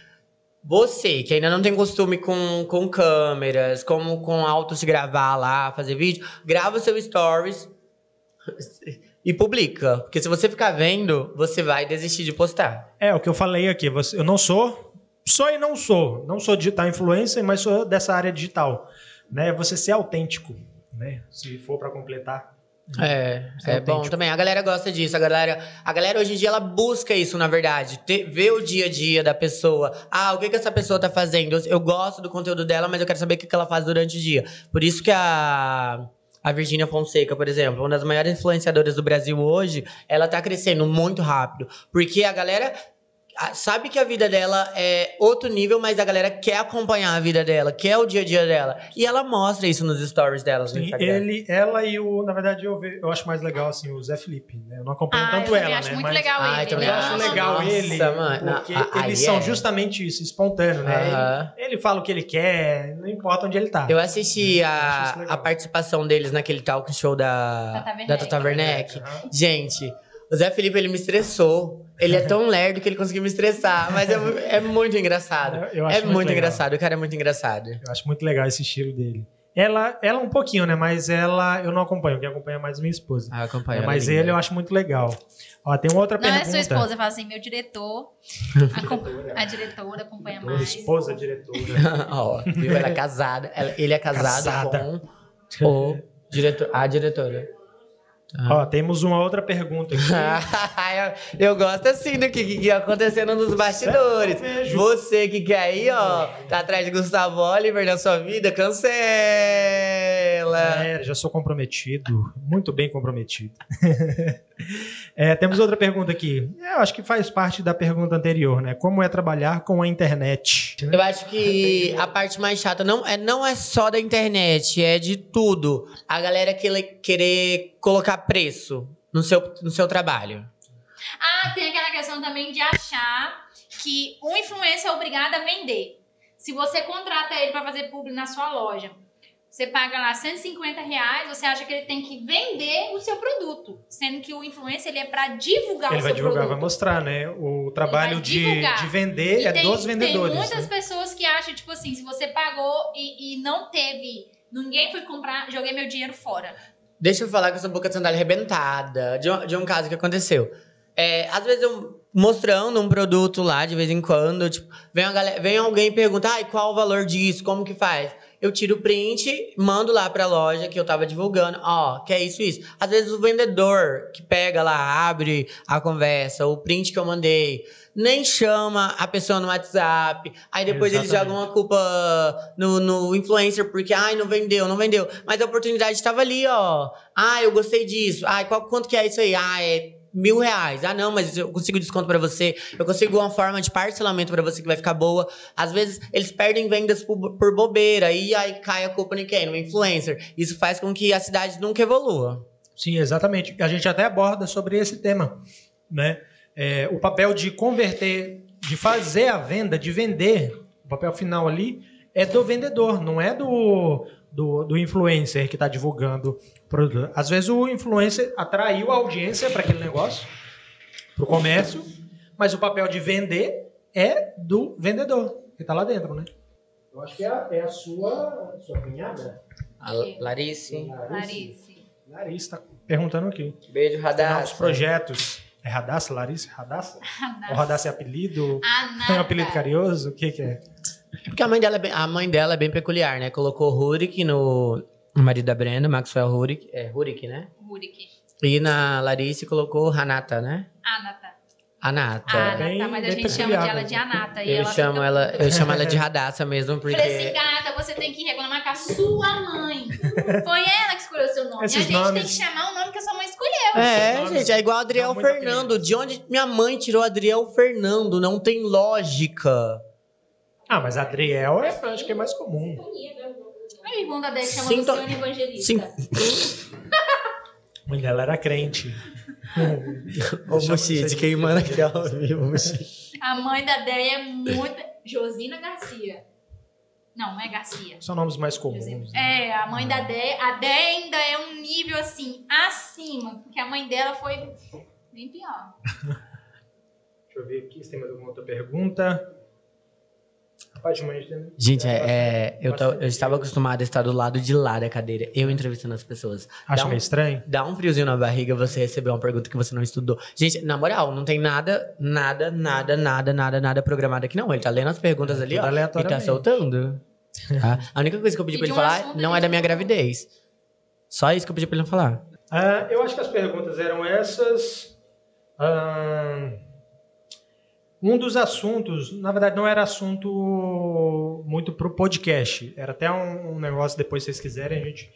você que ainda não tem costume com, com câmeras, como com auto se gravar lá, fazer vídeo, grava o seu stories e publica. Porque se você ficar vendo, você vai desistir de postar. É, o que eu falei aqui. eu não sou. Sou e não sou. Não sou digital influencer, mas sou dessa área digital. Né? Você ser autêntico. Né? Se for pra completar. É, é bom também. A galera gosta disso. A galera, a galera hoje em dia ela busca isso, na verdade. Ter, ver o dia a dia da pessoa. Ah, o que, que essa pessoa tá fazendo? Eu, gosto do conteúdo dela, mas eu quero saber o que, que ela faz durante o dia. Por isso que a. A Virgínia Fonseca, por exemplo, uma das maiores influenciadoras do Brasil hoje, ela tá crescendo muito rápido. Porque a galera sabe que a vida dela é outro nível, mas a galera quer acompanhar a vida dela, quer o dia a dia dela. E ela mostra isso nos stories delas no Sim, ele, ela e o. Na verdade, eu, ve- eu acho mais legal assim, o Zé Felipe. Né? Eu não acompanho Ah, eu tanto também ela, acho né? muito mas legal Ai, ele. eu acho legal Nossa, ele. mano. Porque Ah, eles são é. justamente isso, espontâneo, né? Ele, ele fala o que ele quer, não importa onde ele tá. Eu assisti Eu a, a participação deles naquele talk show da, Tata Werneck. da Tata Werneck. Gente, o Zé Felipe, ele me estressou. Ele é tão lerdo que ele conseguiu me estressar. Mas é, é muito engraçado. Eu- eu acho é muito, legal. engraçado. O cara é muito engraçado. Eu acho muito legal esse estilo dele. Ela, ela um pouquinho, né? Mas ela eu não acompanho. Quem acompanha é mais minha esposa. Ah, eu acompanho. É, ela mas linda. ele eu acho muito legal. Ó, tem uma outra Não é pergunta. sua esposa, fala assim, meu diretor. acom- A diretora acompanha mais. esposa, diretora. Ó, viu? Ela é casada. Ela- ele é casado Casada. com o diretor, a diretora. Ó, temos uma outra pergunta aqui. eu, eu gosto assim do que, que, que acontecendo nos bastidores. Você que quer aí, ó, tá atrás de Gustavo Oliver na sua vida, cancela. É, já sou comprometido, muito bem comprometido. É, temos outra pergunta aqui. Eu acho que faz parte da pergunta anterior, né? Como é trabalhar com a internet? Eu acho que a parte mais chata não é, não é só da internet, é de tudo. A galera que- querer colocar preço no seu, no seu trabalho. Ah, tem aquela questão também de achar que um influencer é obrigado a vender. Se você contrata ele para fazer publi na sua loja, você paga lá 150 reais, você acha que ele tem que vender o seu produto. Sendo que o influencer ele é para divulgar Ele o vai seu divulgar, vai produto. mostrar, né? O trabalho vai de, divulgar. de vender E é tem, dos vendedores. Tem muitas né? pessoas que acham, tipo assim, se você pagou e, e não teve, ninguém foi comprar, joguei meu dinheiro fora. Deixa eu falar com essa boca de sandália arrebentada de um, de um caso que aconteceu. É, às vezes eu mostrando um produto lá de vez em quando, tipo, vem, galera, vem alguém e pergunta, ai, qual o valor disso, como que faz? Eu tiro o print, mando lá pra loja que eu tava divulgando, ó, que é isso, isso. Às vezes o vendedor que pega lá, abre a conversa, o print que eu mandei, nem chama a pessoa no WhatsApp, aí depois eles Exatamente. jogam a culpa no, no influencer, porque, ai, não vendeu, não vendeu. Mas a oportunidade estava ali, ó. Ah, eu gostei disso. Ai, qual, quanto que é isso aí? Ah, é mil reais. Ah, não, mas eu consigo desconto pra você. Eu consigo uma forma de parcelamento pra você que vai ficar boa. Às vezes, eles perdem vendas por, por bobeira. E aí cai a culpa em quem? No influencer. Isso faz com que a cidade nunca evolua. Sim, exatamente. A gente até aborda sobre esse tema, né? É, o papel de converter, de fazer a venda, de vender, o papel final ali é do vendedor, não é do, do, do influencer que está divulgando o produto. Às vezes o influencer atraiu a audiência para aquele negócio, para o comércio, mas o papel de vender é do vendedor, que está lá dentro, né? Eu acho que é a, é a sua, sua cunhada. A Larice. Larice. Larissa está perguntando aqui. Beijo, Novos Radar. projetos. É Radassa, Larissa? Radassa? Ou Radassa é apelido? A Tem um apelido carinhoso? O que, que é? Porque a mãe dela é bem, a mãe dela é bem peculiar, né? Colocou Rurik no o marido da Brenda, Maxwell Rurik. É Rurik, né? Rurik. E na Larice colocou Hanata, né? Anata. Anata. Anata, bem- mas a gente chama de ela de Anata. E Eu ela chamo fica- ela, eu chamo ela de Radassa mesmo, porque Falei assim, gata, você tem que reclamar com a sua mãe. Foi ela que escolheu o seu nome. Esses a gente tem nomes- que chamar o nome que a sua mãe escolheu. É, nomes gente, é igual Adriel Fernando. De onde minha mãe tirou Adriel Fernando? Não tem lógica. Ah, mas Adriel é, acho que é mais comum. A irmã da Deck chama Sinto- Luciane Evangelista. Sim. A mãe dela era crente. Ô, Buxite, queimando aqui ao vivo, Buxite. A mãe da Deia é muito. Josina Garcia. Não, não é Garcia. São nomes mais comuns. né? É, a mãe da Deia. A Deia ainda é um nível assim, acima. Porque a mãe dela foi bem pior. Deixa eu ver aqui se tem mais alguma outra pergunta. Rapaz, de manhã tem- Gente, é, é, eu, tô- eu estava acostumado a estar do lado de lá da cadeira, eu entrevistando as pessoas. Acha um- meio estranho? Dá um friozinho na barriga você receber uma pergunta que você não estudou. Gente, na moral, não tem nada, nada, nada, nada, nada, nada programado aqui, não. Ele tá lendo as perguntas ali, Tudo ó. E tá soltando. tá? A única coisa que eu pedi E pra ele um falar não é da minha gravidez. Só isso que eu pedi pra ele não falar. Ah, eu acho que as perguntas eram essas. Ah, um dos assuntos, na verdade, não era assunto muito pro podcast. Era até um, um negócio, depois, se vocês quiserem, a gente,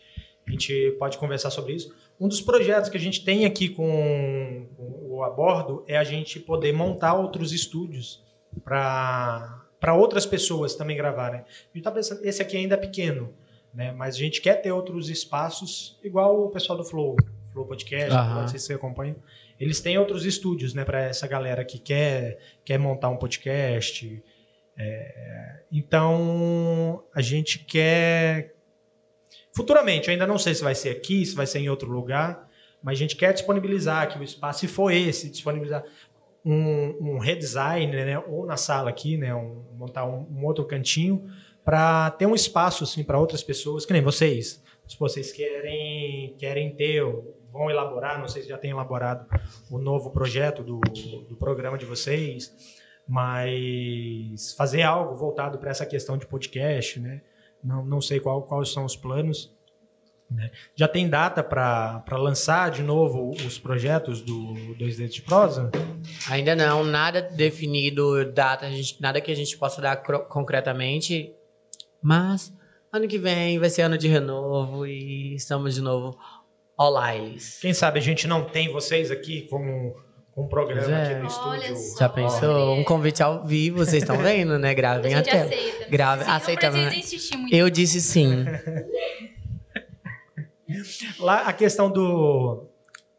a gente pode conversar sobre isso. Um dos projetos que a gente tem aqui com, com o Abordo é a gente poder montar outros estúdios para outras pessoas também gravarem. A gente tá pensando, esse aqui ainda é pequeno, né? mas a gente quer ter outros espaços, igual o pessoal do Flow, Flow Podcast, Aham. não sei se você acompanha. Eles têm outros estúdios, né, para essa galera que quer, quer montar um podcast. É, então, a gente quer. Futuramente, ainda não sei se vai ser aqui, se vai ser em outro lugar, mas a gente quer disponibilizar aqui o espaço, se for esse, disponibilizar um, um redesign, né, ou na sala aqui, né, um- montar um, um outro cantinho, para ter um espaço assim, para outras pessoas, que nem vocês. Se vocês querem, querem ter, vão elaborar, não sei se já tem elaborado o novo projeto do, do programa de vocês, mas fazer algo voltado para essa questão de podcast, né? Não, não sei qual, quais são os planos, Já tem data para lançar de novo os projetos do Dois Dedos de Prosa? Ainda não, nada definido, data, gente, nada que a gente possa dar concretamente. Mas ano que vem vai ser ano de renovo e estamos de novo online. Quem sabe a gente não tem vocês aqui com, com um programa é. aqui no Olha estúdio. só. Já pensou? Um convite ao vivo, vocês estão vendo, né? Gravem a gente tela. aceita. Grave- aceitamos. Eu disse sim. Lá a questão do.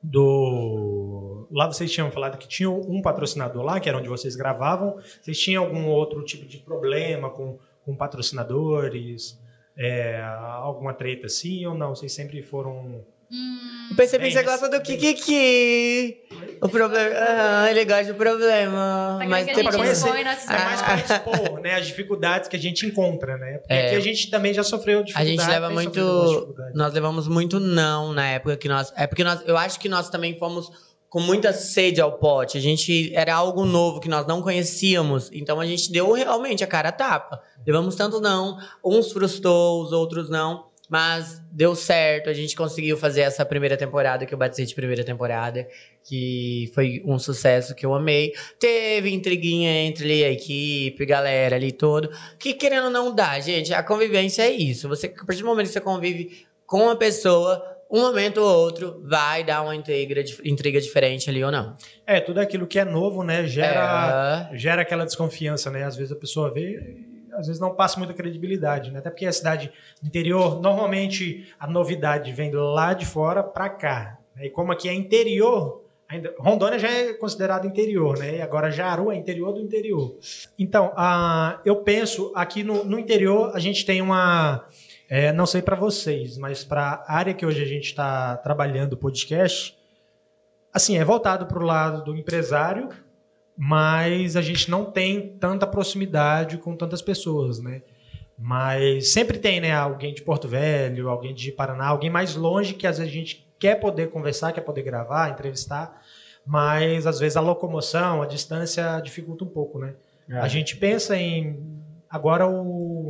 do lá vocês tinham falado que tinha um patrocinador lá, que era onde vocês gravavam. Vocês tinham algum outro tipo de problema com, com patrocinadores? É, alguma treta assim ou não? Vocês sempre foram. Hum, Eu percebi que você gosta do Kikiki. O problema. Ah, ele gosta do problema. tá Mas que a tem gente problema. conhecer- É mais para expor né, as dificuldades que a gente encontra, né? Porque É. aqui a gente também já sofreu A dificuldades. gente leva muito. Nós levamos muito não na época que nós. É porque nós. Eu acho que nós também fomos com muita sede ao pote. A gente era algo novo que nós não conhecíamos. Então a gente deu realmente a cara a tapa. Levamos tanto não. Uns frustrou, os outros não. Mas deu certo, a gente conseguiu fazer essa primeira temporada, que eu batizei de primeira temporada, que foi um sucesso que eu amei. Teve intriguinha entre a equipe, galera ali todo. Que querendo não dá, gente. A convivência é isso. Você, a partir do momento que você convive com uma pessoa, um momento ou outro vai dar uma intriga, intriga diferente ali ou não. É, tudo aquilo que é novo, né? Gera, É, gera aquela desconfiança, né? Às vezes a pessoa vê às vezes não passa muita credibilidade, né? Até porque a cidade interior, normalmente a novidade vem lá de fora para cá. né? E como aqui é interior, ainda, Rondônia já é considerado interior, né? E agora Jaru é interior do interior. Então, a, eu penso aqui no, no interior a gente tem uma, é, não sei para vocês, mas para a área que hoje a gente está trabalhando o podcast, assim é voltado para o lado do empresário mas a gente não tem tanta proximidade com tantas pessoas, né? Mas sempre tem, né? Alguém de Porto Velho, alguém de Paraná, alguém mais longe que às vezes a gente quer poder conversar, quer poder gravar, entrevistar, mas às vezes a locomoção, a distância dificulta um pouco, né? A gente pensa em agora o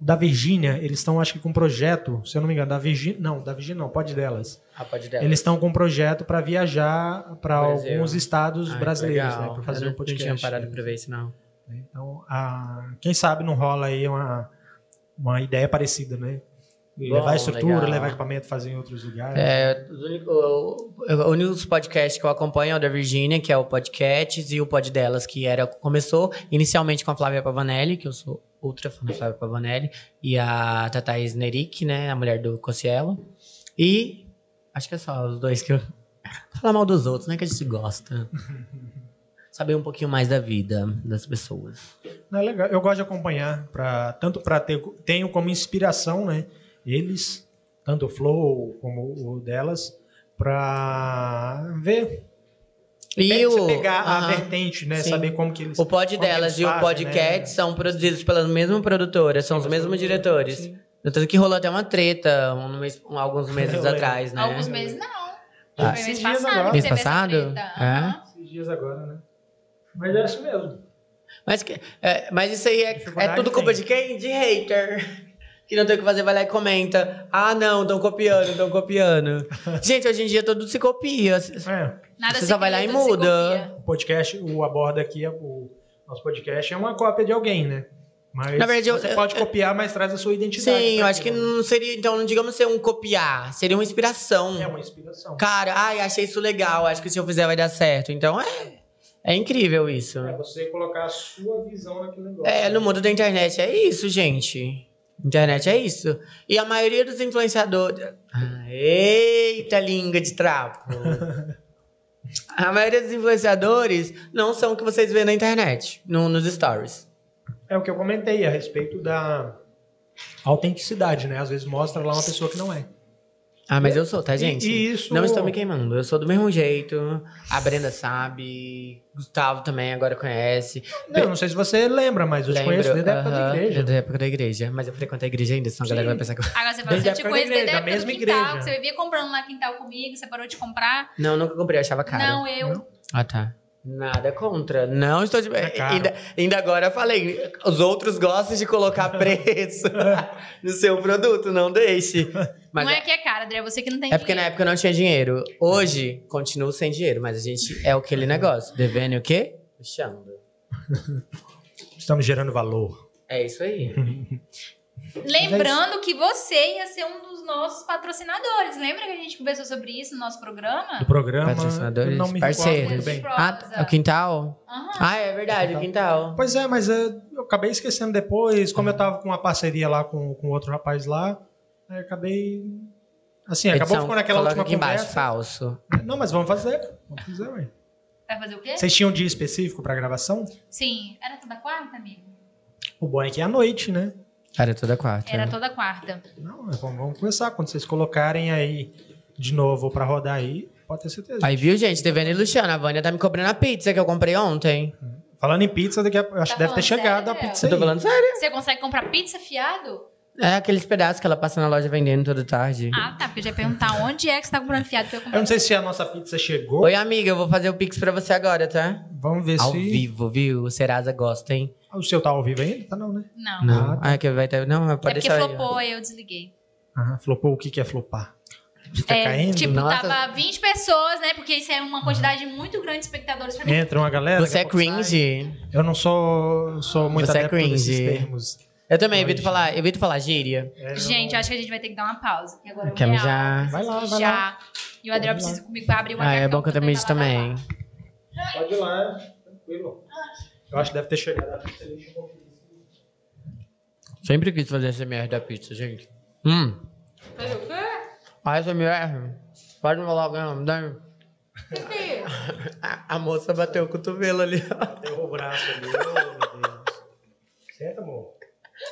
da Virgínia, eles estão acho que com um projeto, se eu não me engano, da Virgínia, não, da Virgínia não, pode delas. a pode dela. Eles estão com um projeto para viajar para alguns estados Ai, brasileiros, legal. né, para fazer Eu um podcast. Não tinha parado pra ver isso, não. Então, a- quem sabe não rola aí uma, uma ideia parecida, né? levar Bom, estrutura, legal. levar equipamento, fazer em outros lugares. É, os únicos podcasts que eu acompanho é o da Virgínia, que é o Podcasts, e o Pod Delas, que era, começou inicialmente com a Flávia Pavanelli, que eu sou ultra fã da Flávia Pavanelli, e a Thaís Nerick, né, a mulher do Cossielo. E acho que é só os dois que eu... Falar mal dos outros, né, que a gente gosta. Saber um pouquinho mais da vida das pessoas. Não, é legal. Eu gosto de acompanhar, pra, tanto para ter. Tenho como inspiração, né? Eles, tanto o Flow como o delas, para ver. E o, pegar a aham. vertente, né? Sim. Saber como que eles. O pod delas e o fazem, podcast né? são produzidos pela mesma produtora, são os Sim, mesmos mas- diretores. Sim. Tanto que rolou até uma treta um mês- um- alguns meses Eu lembro. atrás, né? Alguns meses não. Ah, Foi mês esses dias passado Mês passado? treta. É? Esses dias agora, né? Mas é isso mesmo. Mas, que- é, mas isso aí é, é tudo culpa de quem? De hater. Que não tem o que fazer, vai lá e comenta. Ah, não, estão copiando, estão copiando. Gente, hoje em dia tudo se copia. É. Nada Você se só vai lá e muda. O podcast, o Aborda aqui, é o nosso podcast é uma cópia de alguém, né? Mas Na verdade, você eu- pode eu- copiar, mas traz a sua identidade. Sim, eu acho que né? não seria, então, não digamos ser um copiar, seria uma inspiração. É uma inspiração. Cara, ai, achei isso legal, acho que se eu fizer vai dar certo. Então é, é incrível isso. É você colocar a sua visão naquele negócio. É, no mundo da internet é isso, gente. Internet é isso. E a maioria dos influenciadores. Ah, eita, língua de trapo. a maioria dos influenciadores não são o que vocês vêem na internet, no- nos stories. É o que eu comentei a respeito da autenticidade, né? Às vezes mostra lá uma pessoa que não é. Ah, mas eu sou, tá, gente? E isso. Não estou me queimando. Eu sou do mesmo jeito. A Brenda sabe. Gustavo também agora conhece. Não, não sei se você lembra, mas eu te Lembro, conheço desde a época da igreja. Desde a época da igreja. Mas eu frequento a igreja ainda, senão a galera vai pensar que eu. Agora você fala Desde assim, a eu te época da conheço desde igreja, a da época do mesma quintal, igreja. que você vivia comprando lá quintal comigo, você parou de comprar. Não, nunca comprei, eu achava caro. Não, eu. Ah, tá. Nada contra. Não estou de. É ainda, ainda agora eu falei. Os outros gostam de colocar preço no seu produto, não deixe. Mas não é é, que é caro, André, você que não tem é porque na época eu não tinha dinheiro. Hoje, continuo sem dinheiro, mas a gente é aquele negócio. Devendo o quê? Puxando. Estamos gerando valor. É isso aí. Lembrando que você ia ser um dos nossos patrocinadores. Lembra que a gente conversou sobre isso no nosso programa? Do programa. Patrocinadores, eu não me parceiros. bem. Ah, o quintal? Aham. Ah, é verdade, o quintal. Pois é, mas é, eu acabei esquecendo depois. Como eu tava com uma parceria lá com, com outro rapaz lá, aí acabei. Assim, acabou Edição, ficando naquela coloca última aqui embaixo, conversa. falso. Não, mas vamos fazer. Vamos fazer, ué. Vai fazer o quê? Vocês tinham um dia específico pra gravação? Sim. Era toda quarta, amigo? O bom é que é à noite, né? Era toda quarta. Era toda quarta. Não, mas vamos, vamos começar. Quando vocês colocarem aí de novo pra rodar aí, pode ter certeza. Aí, viu, gente? Devendo e Luciana. A Vânia tá me cobrando a pizza que eu comprei ontem. Falando em pizza, daqui a, eu acho Tá que deve ter chegado sério, a pizza Eu tô aí. falando sério. Você consegue comprar pizza fiado? É aqueles pedaços que ela passa na loja vendendo toda tarde. Ah, tá. Porque eu já ia perguntar onde é que você tá comprando fiado pra eu Eu não sei se a nossa pizza chegou. Oi, amiga, eu vou fazer o Pix pra você agora, tá? Vamos ver Ao se. vivo, viu? O Serasa gosta, hein? O seu tá ao vivo ainda? Tá não, né? Não. Não. Ah, tá. Ah, que vai ter. Não, mas É pode porque flopou, aí eu desliguei. Aham, flopou. O que que é flopar? De tá É, caindo? tipo, Nossa. tava 20 pessoas, né? Porque isso é uma quantidade muito grande de espectadores pra mim. Entra uma galera. Você é pouco sai. cringe. Eu não sou, sou muito Você é adepto desses cringe. termos. Eu também evito falar, evito falar gíria. É, eu Gente, não- acho que a gente vai ter que dar uma pausa. Que agora o Quer mijar? Vai lá, vai mijar. E o Adriel lá. precisa comigo pra abrir uma Ah, é bom que eu também também. Pode ir lá, tranquilo. Eu acho que deve ter chegado a pizza. Sempre quis fazer SMR da pizza, gente. Hum. Fazer o quê? A SMR. Pode me falar alguém, dá. A, a moça bateu o cotovelo ali. ó. Deu o braço ali. Meu Deus. Certo, amor?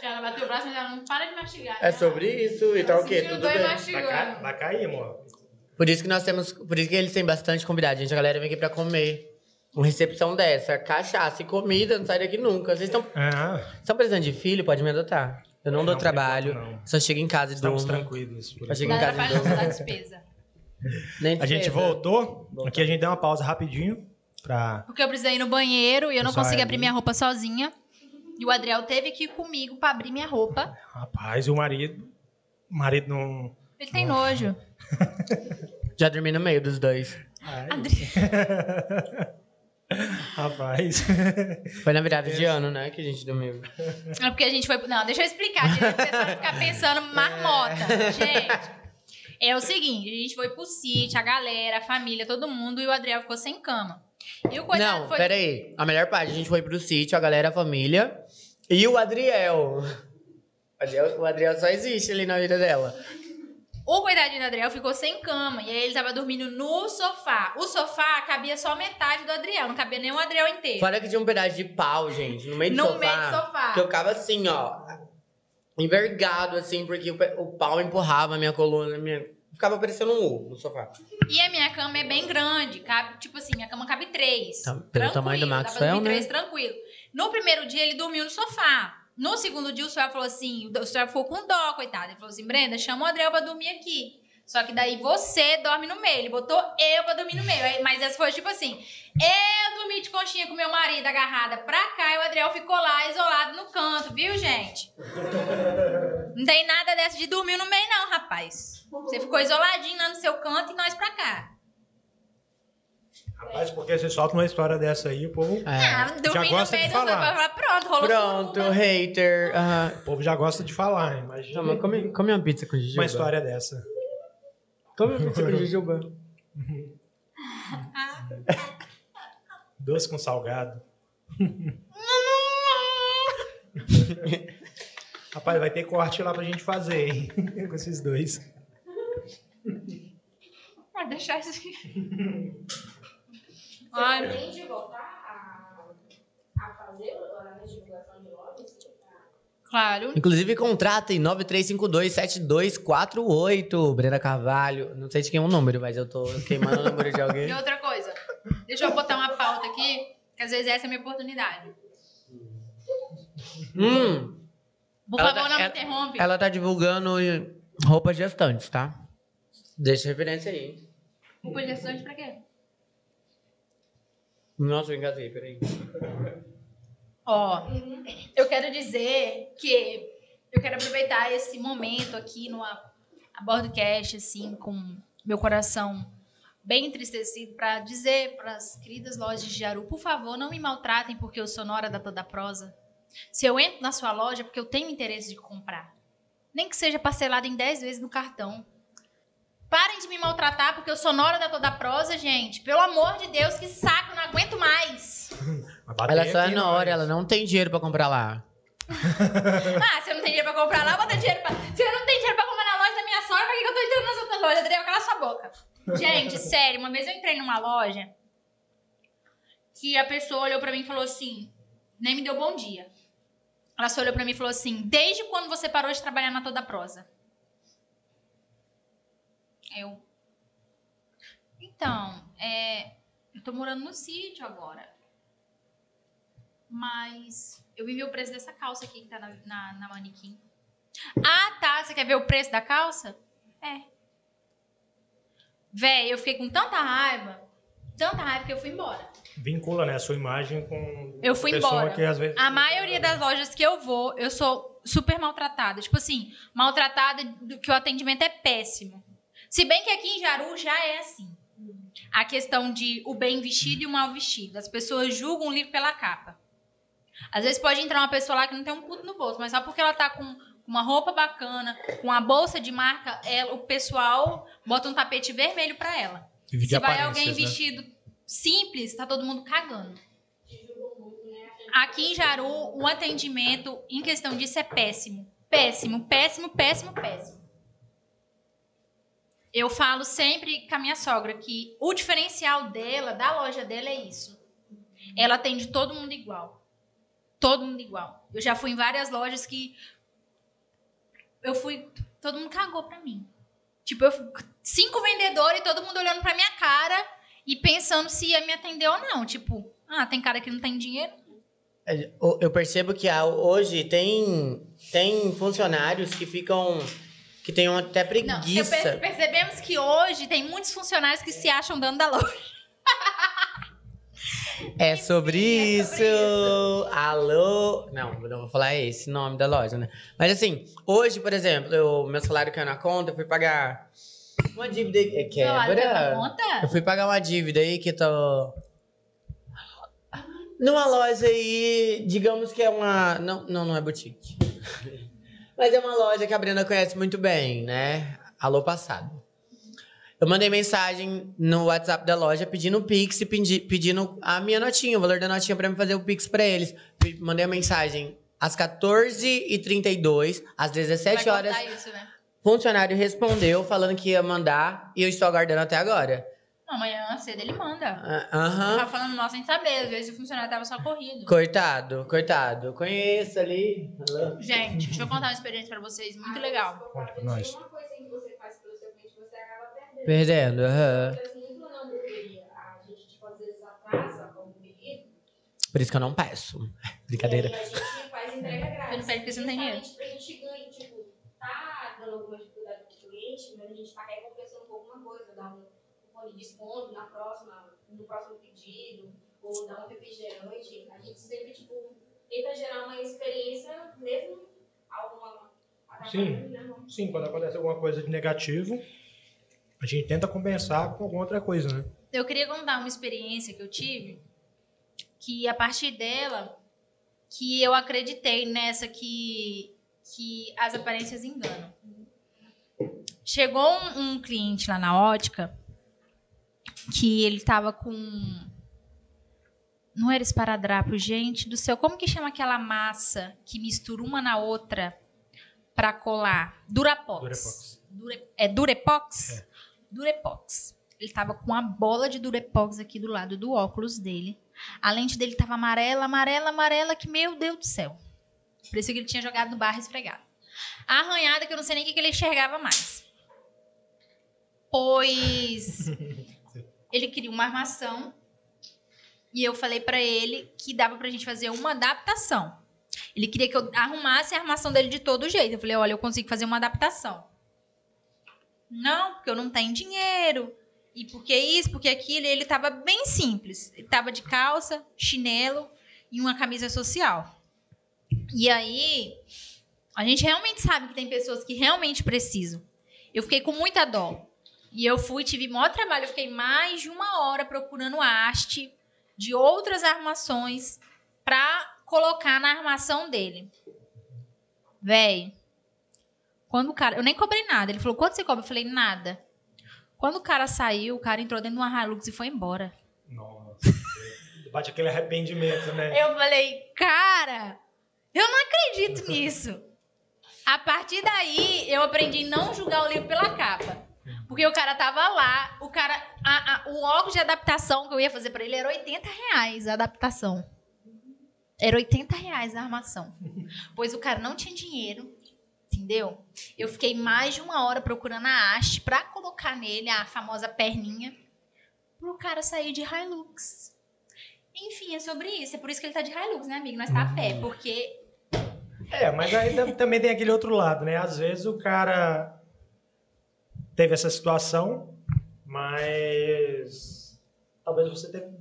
Ela bateu o braço, mas ela não para de mastigar. É sobre isso e tá o quê? Tudo e bem. Vai, ca- vai cair, amor? Por isso que nós temos. Por isso que eles têm bastante convidado, gente. A galera vem aqui pra comer. Uma recepção dessa, cachaça e comida, não sai daqui nunca. Vocês estão Ah, estão precisando de filho? Pode me adotar. Eu não, Não, dou trabalho. não. Só chego em casa e estamos durmo. tranquilos. por Não em casa e durmo. despesa. Nem A gente voltou. Aqui a gente deu uma pausa rapidinho pra. Porque eu precisei ir no banheiro e eu não consegui é abrir ali. minha roupa sozinha. E o Adriel teve que ir comigo pra abrir minha roupa. Rapaz, o marido. O marido não. Ele tem nojo. Já dormi no meio dos dois. Ai. Adri- Rapaz. Foi na virada de ano, né? Que a gente dormiu. É porque a gente foi. Não, deixa eu explicar. gente. O pessoal ficar pensando marmota. Gente, é o seguinte: a gente foi pro sítio, a galera, a família, todo mundo, e o Adriel ficou sem cama. E o coitado não, foi. pera aí. A melhor parte, a gente foi pro sítio, a galera, a família. E o Adriel. O Adriel, o Adriel só existe ali na vida dela. O coitadinho do Adriel ficou sem cama. E aí ele tava dormindo no sofá. O sofá cabia só metade do Adriel, não cabia nem o Adriel inteiro. Fora que tinha um pedaço de pau, gente, no meio do No sofá. meio do sofá. Que eu ficava assim, ó. Envergado, assim, porque o, o pau empurrava a minha coluna. Minha... Ficava parecendo um U no sofá. E a minha cama é bem grande, cabe, tipo assim, minha cama cabe três. Tá- pelo tranquilo, tamanho do Maxwell, né? três tranquilo. No primeiro dia ele dormiu no sofá. No segundo dia o senhor falou assim, o senhor ficou com dó, coitado. Ele falou assim, Brenda, chama o Adriel pra dormir aqui. Só que daí você dorme no meio. Ele botou eu pra dormir no meio. Mas essa foi tipo assim: eu dormi de conchinha com meu marido agarrada pra cá e o Adriel ficou lá isolado no canto, viu, gente? Não tem nada dessa de dormir no meio, não, rapaz. Você ficou isoladinho lá no seu canto e nós pra cá. Rapaz, porque você solta uma história dessa aí, o povo, É. Ah, dormir no gosta meio de falar. falar, pronto, rolou Pronto, suruba. hater. aham. o povo já gosta de falar, imagina Toma, come, come uma pizza com jujuba. uma história dessa. Come uma pizza com jujuba. Doce com salgado. Rapaz, vai ter corte lá pra gente fazer, hein? com esses dois. Vai deixar isso aqui. Ai, Pretende voltar a, a fazer a divulgação? Claro. Inclusive, contratem 93527248. Brenda Carvalho. Não sei de quem é o número, mas eu tô queimando o número de alguém. E outra coisa, deixa eu botar uma pauta aqui, que às vezes essa é a minha oportunidade. Hum, Por Ela favor, tá- não me ela- interrompe. ela tá divulgando roupas gestantes, tá? Deixa a referência aí. Roupa gestante pra quê? Nossa, eu engasguei, peraí. Ó, eu quero dizer que eu quero aproveitar esse momento aqui no a, a Bordcast, assim, com meu coração bem entristecido, para dizer para as queridas lojas de Jaru, por favor, não me maltratem porque eu sou nora da toda prosa. Se eu entro na sua loja é porque eu tenho interesse de comprar. Nem que seja parcelado em 10 vezes no cartão. Parem de me maltratar porque eu sou nora da toda prosa, gente. Pelo amor de Deus, que saco, não aguento mais. Ela só é aqui, na hora, nós. ela não tem dinheiro pra comprar lá. Ah, se eu não tenho dinheiro pra comprar lá, eu vou ter dinheiro pra. Se eu não tenho dinheiro pra comprar na loja da minha sogra, pra que que eu tô entrando nas outras lojas? Adriel, cala sua boca. Gente, sério, uma vez eu entrei numa loja que a pessoa olhou pra mim e falou assim, nem me deu bom dia. Ela só olhou pra mim e falou assim: Desde quando você parou de trabalhar na Toda Prosa? Eu. Então, é, eu tô morando no sítio agora. Mas eu vi ver o preço dessa calça aqui que tá na, na, na manequim. Ah, tá. Você quer ver o preço da calça? É. Véi, eu fiquei com tanta raiva. Tanta raiva que eu fui embora. Vincula, né, a sua imagem com Eu fui embora. que vezes... A maioria das lojas que eu vou, eu sou super maltratada. Tipo assim, maltratada do que o atendimento é péssimo. Se bem que aqui em Jaru já é assim. A questão de o bem vestido e o mal vestido. As pessoas julgam o livro pela capa. Às vezes pode entrar uma pessoa lá que não tem um puto no bolso, mas só porque ela tá com uma roupa bacana, com a bolsa de marca, ela- o pessoal bota um tapete vermelho pra ela. Se vai alguém né? vestido simples, tá todo mundo cagando. Aqui em Jaru, o atendimento em questão disso é péssimo. Péssimo, péssimo, péssimo, péssimo. Eu falo sempre com a minha sogra que o diferencial dela, da loja dela, é isso. Ela atende todo mundo igual. Todo mundo igual. Eu já fui em várias lojas que eu fui. Todo mundo cagou pra mim. Tipo, eu fui- cinco vendedores e todo mundo olhando pra minha cara e pensando se ia me atender ou não. Tipo, ah, tem cara que não tem dinheiro. É, Eu percebo que hoje tem, tem funcionários que ficam. Que tem até Não, eu preguiça. perce- percebemos que hoje tem muitos funcionários que se acham dono da loja. É sobre é isso. sobre Alô. Não, não vou falar esse nome da loja, né? Mas assim, hoje, por exemplo, eu, meu salário caiu na conta, eu fui pagar uma dívida. É quebra. Eu fui pagar uma dívida aí que tô. Numa loja aí, digamos que é uma. Não, não, não é boutique. Mas é uma loja que a Brenda conhece muito bem, né? Alô passado. Eu mandei mensagem no WhatsApp da loja pedindo o Pix e pedi- pedindo a minha notinha, o valor da notinha pra me fazer o Pix pra eles. Mandei a mensagem às 14h32, às 17 Vai horas. isso, né? Funcionário respondeu falando que ia mandar e eu estou aguardando até agora. Amanhã cedo ele manda. Ah, Aham. Tava falando mal sem saber, às vezes o funcionário tava só corrido. Coitado, coitado. Conheço ali. Gente, deixa eu contar uma experiência pra vocês, muito legal. Conte pra nós. Uma coisa que você faz pelo seu cliente, você acaba perdendo. Perdendo, aham. Acontece muito na hamburgueria. A gente, tipo. Por isso que eu não peço. Brincadeira. E aí a gente faz entrega grátis. Você não pede porque você não tem dinheiro. Pra gente ganhar, tipo, tá dando alguma dificuldade pro cliente, mas a gente tá recompensando com alguma coisa, dar um de desconto na próxima, no próximo pedido, ou dar um refrigerante. A gente sempre, tipo, tenta gerar uma experiência, mesmo alguma Sim. né? Sim, quando acontece alguma coisa de negativo, a gente tenta compensar com alguma outra coisa, né? Eu queria contar uma experiência que eu tive, que a partir dela, que eu acreditei nessa que, que as aparências enganam. Chegou um, um cliente lá na ótica que ele tava com. Não era esparadrapo, gente do céu. Como que chama aquela massa que mistura uma na outra pra colar? Durapox. Durepox. Dure- é Durepox? Durepox. Ele tava com a bola de Durepox aqui do lado do óculos dele. A lente dele tava amarela, amarela, amarela, que meu Deus do céu. Parecia que ele tinha jogado no barro esfregado. A arranhada que eu não sei nem o que ele enxergava mais. Pois ele queria uma armação e eu falei pra ele que dava pra gente fazer uma adaptação. Ele queria que eu arrumasse a armação dele de todo jeito. Eu falei, olha, eu consigo fazer uma adaptação. Não, porque eu não tenho dinheiro. E porque isso, porque aquilo, ele tava bem simples. Ele tava de calça, chinelo e uma camisa social. E aí, a gente realmente sabe que tem pessoas que realmente precisam. Eu fiquei com muita dó. E eu fui, tive maior trabalho. Eu fiquei mais de uma hora procurando haste de outras armações pra colocar na armação dele. Véi, quando o cara. Eu nem cobrei nada. Ele falou: quanto você cobra? Eu falei: nada. Quando o cara saiu, o cara entrou dentro de uma Hilux e foi embora. Nossa. Bate aquele arrependimento, né? Eu falei: cara, eu não acredito nisso. A partir daí, eu aprendi a não julgar o livro pela capa. Porque o cara tava lá, o cara. a- a- o óculos de adaptação que eu ia fazer pra ele era 80 reais a adaptação. Era 80 reais a armação. Pois o cara não tinha dinheiro, entendeu? Eu fiquei mais de uma hora procurando a haste pra colocar nele a famosa perninha pro cara sair de Hilux. Enfim, é sobre isso. É por isso que ele tá de Hilux, né, amigo? Nós tá a pé, porque É, mas aí tam- também tem aquele outro lado, né? Às vezes o cara teve essa situação, mas talvez você teve-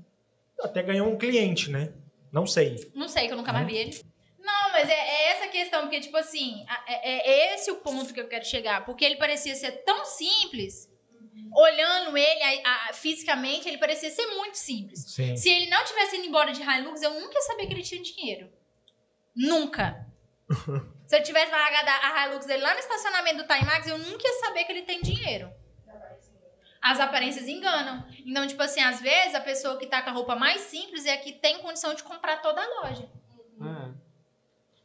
até ganhou um cliente, né? Não sei. Não sei, que eu nunca mais vi ele. Não, mas é, é essa questão, porque, tipo assim, é, é esse o ponto que eu quero chegar. Porque ele parecia ser tão simples, olhando ele a- a- fisicamente, ele parecia ser muito simples. Sim. Se ele não tivesse ido embora de Hilux, eu nunca ia saber que ele tinha dinheiro. Nunca. Se eu tivesse largado a Hilux dele lá no estacionamento do Timax, eu nunca ia saber que ele tem dinheiro. As aparências enganam. Então, tipo assim, às vezes a pessoa que tá com a roupa mais simples é a que tem condição de comprar toda a loja. Ah.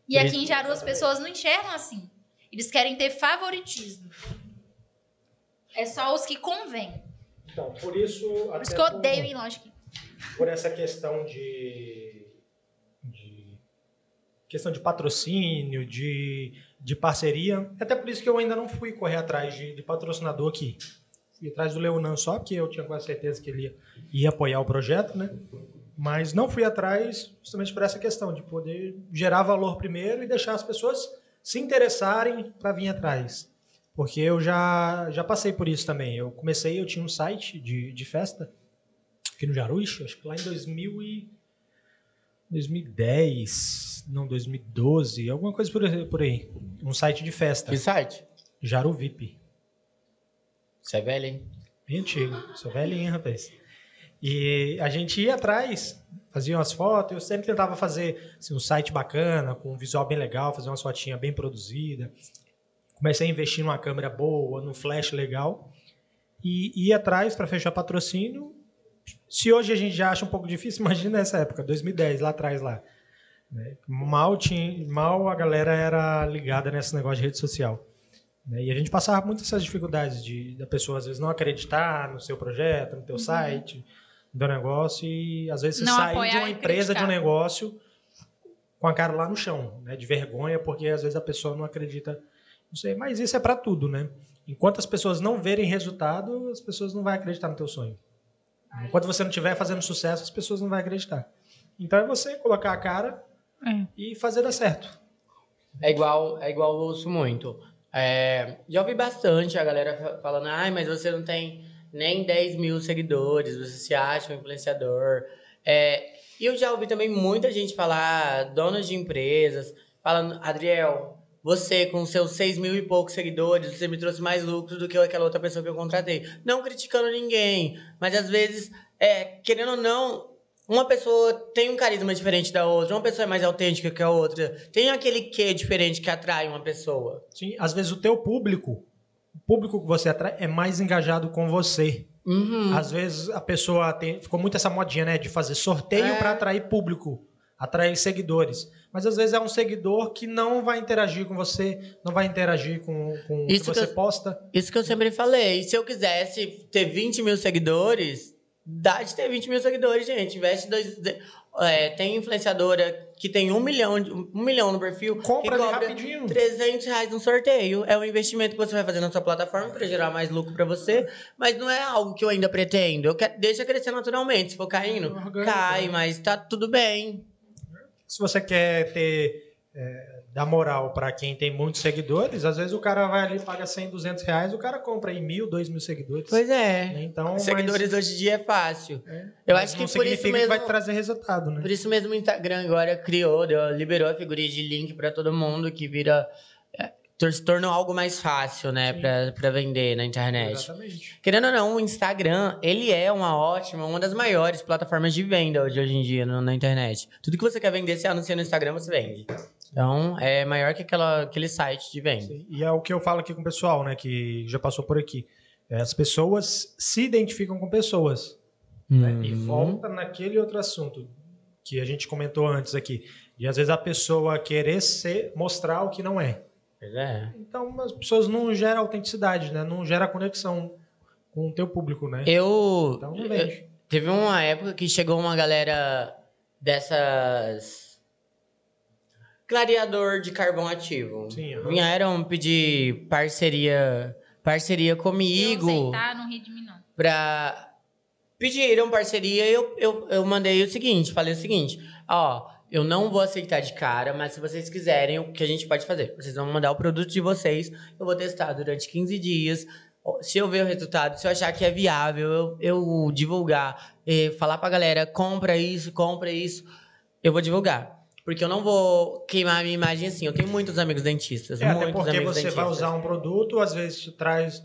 E aqui em Jaru as pessoas não enxergam assim. Eles querem ter favoritismo. É só os que convém. Então, por isso. Por isso que eu odeio ir em loja aqui. por essa questão de questão de patrocínio, de, de parceria. Até por isso que eu ainda não fui correr atrás de, de patrocinador aqui. Fui atrás do Leonan só, porque eu tinha quase certeza que ele ia, ia apoiar o projeto, né? Mas não fui atrás justamente por essa questão, de poder gerar valor primeiro e deixar as pessoas se interessarem para vir atrás. Porque eu já, já passei por isso também. Eu comecei, eu tinha um site de, de festa, aqui no Jaruix, acho que lá em 2000 e 2010, não, 2012, alguma coisa por, aí- por aí. Um site de festa, Que site? Jaru VIP. Você é velho, hein? Bem antigo, sou velhinho, rapaz. E a gente ia atrás, fazia umas fotos, eu sempre tentava fazer assim, um site bacana, com um visual bem legal, fazer umas fotinhas bem produzidas. Comecei a investir numa câmera boa, num flash legal. E ia atrás para fechar patrocínio. Se hoje a gente já acha um pouco difícil, imagina nessa época, 2010, lá atrás lá. né? Mal, tinha, mal a galera era ligada nesse negócio de rede social. né? E a gente passava muitas essas dificuldades de da pessoa às vezes não acreditar no seu projeto, no teu site, no teu negócio e às vezes você Não sair de uma empresa, de um negócio com a cara lá no chão, né? De vergonha, porque às vezes a pessoa não acredita. Não sei, mas isso é para tudo, né? Enquanto as pessoas não verem resultado, as pessoas não vão acreditar no teu sonho. Enquanto você não estiver fazendo sucesso, as pessoas não vão acreditar. Então é você colocar a cara É. e fazer dar certo. É igual, é igual eu ouço muito. É, já ouvi bastante a galera fa- falando, ai, mas você não tem nem 10 mil seguidores, você se acha um influenciador. É, e eu já ouvi também muita gente falar, donos de empresas, falando, Adriel, você com seus 6 mil e poucos seguidores, você me trouxe mais lucro do que aquela outra pessoa que eu contratei. Não criticando ninguém, mas às vezes, é, querendo ou não, uma pessoa tem um carisma diferente da outra, uma pessoa é mais autêntica que a outra, tem aquele quê diferente que atrai uma pessoa. Sim, às vezes o teu público, o público que você atrai é mais engajado com você. Uhum. Às vezes a pessoa tem, ficou muito essa modinha, né, de fazer sorteio É. para atrair público, atrair seguidores. Mas às vezes é um seguidor que não vai interagir com você, não vai interagir com, com o que você eu- posta. Isso que eu sempre falei. Se eu quisesse ter 20 mil seguidores, dá de ter 20 mil seguidores, gente. Investe dois. é, tem influenciadora que tem um milhão, de- um milhão no perfil. Compra que cobra rapidinho. 300 reais no sorteio. É um investimento que você vai fazer na sua plataforma para gerar mais lucro para você. Mas não é algo que eu ainda pretendo. Eu quero, deixa crescer naturalmente. Se for caindo, Orgânico, cai, né? mas tá tudo bem. Se você quer ter é, dá moral para quem tem muitos seguidores, às vezes o cara vai ali, paga 100, 200 reais, o cara compra aí mil, dois mil seguidores. Pois é. né? Então, mas- Seguidores hoje em dia é fácil. é, Eu mas acho não que por isso mesmo. que vai trazer resultado, né? Por isso mesmo o Instagram agora criou, deu- liberou a figurinha de link pra todo mundo que vira. Se tornou algo mais fácil, né, pra vender na internet. Exatamente. Querendo ou não, o Instagram, ele é uma ótima, uma das maiores plataformas de venda hoje, hoje em dia no- na internet. Tudo que você quer vender, você anuncia no Instagram, você vende. Então, é maior que aquela, aquele site de venda. Sim, E é o que eu falo aqui com o pessoal, né? Que já passou por aqui. É, As pessoas se identificam com pessoas. né? E Hum. volta naquele outro assunto que a gente comentou antes aqui. E às vezes a pessoa querer ser, mostrar o que não é. Pois é. Então as pessoas não geram autenticidade, né? Não gera conexão com o teu público, né? Eu, Então não eu- vende. Teve uma época que chegou uma galera dessas. Clareador de carvão ativo. Sim, aham. Vieram pedir parceria, parceria Eu não comigo sei, tá? Não ri de mim, não. pra. Pediram parceria e eu, eu, eu mandei o seguinte: falei o seguinte, ó. Eu não vou aceitar de cara, mas se vocês quiserem, o que a gente pode fazer? Vocês vão mandar o produto de vocês, eu vou testar durante 15 dias. Se eu ver o resultado, se eu achar que é viável, eu, eu divulgar, eh, falar pra galera, compra isso, compra isso, eu vou divulgar. Porque eu não vou queimar a minha imagem assim. Eu tenho muitos amigos dentistas, É, até muitos porque amigos você dentistas. vai usar um produto, às vezes traz.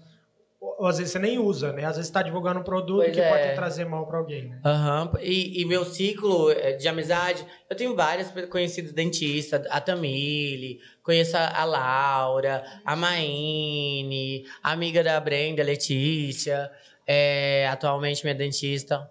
Ou às vezes você nem usa, né? Às vezes está divulgando um produto Pois que é. pode trazer mal para alguém, né? Aham, e, e meu ciclo eh, de amizade, eu tenho vários conhecidos dentistas, a Tamile, conheço a Laura, a Maine, a amiga da Brenda, Letícia, é, atualmente minha dentista.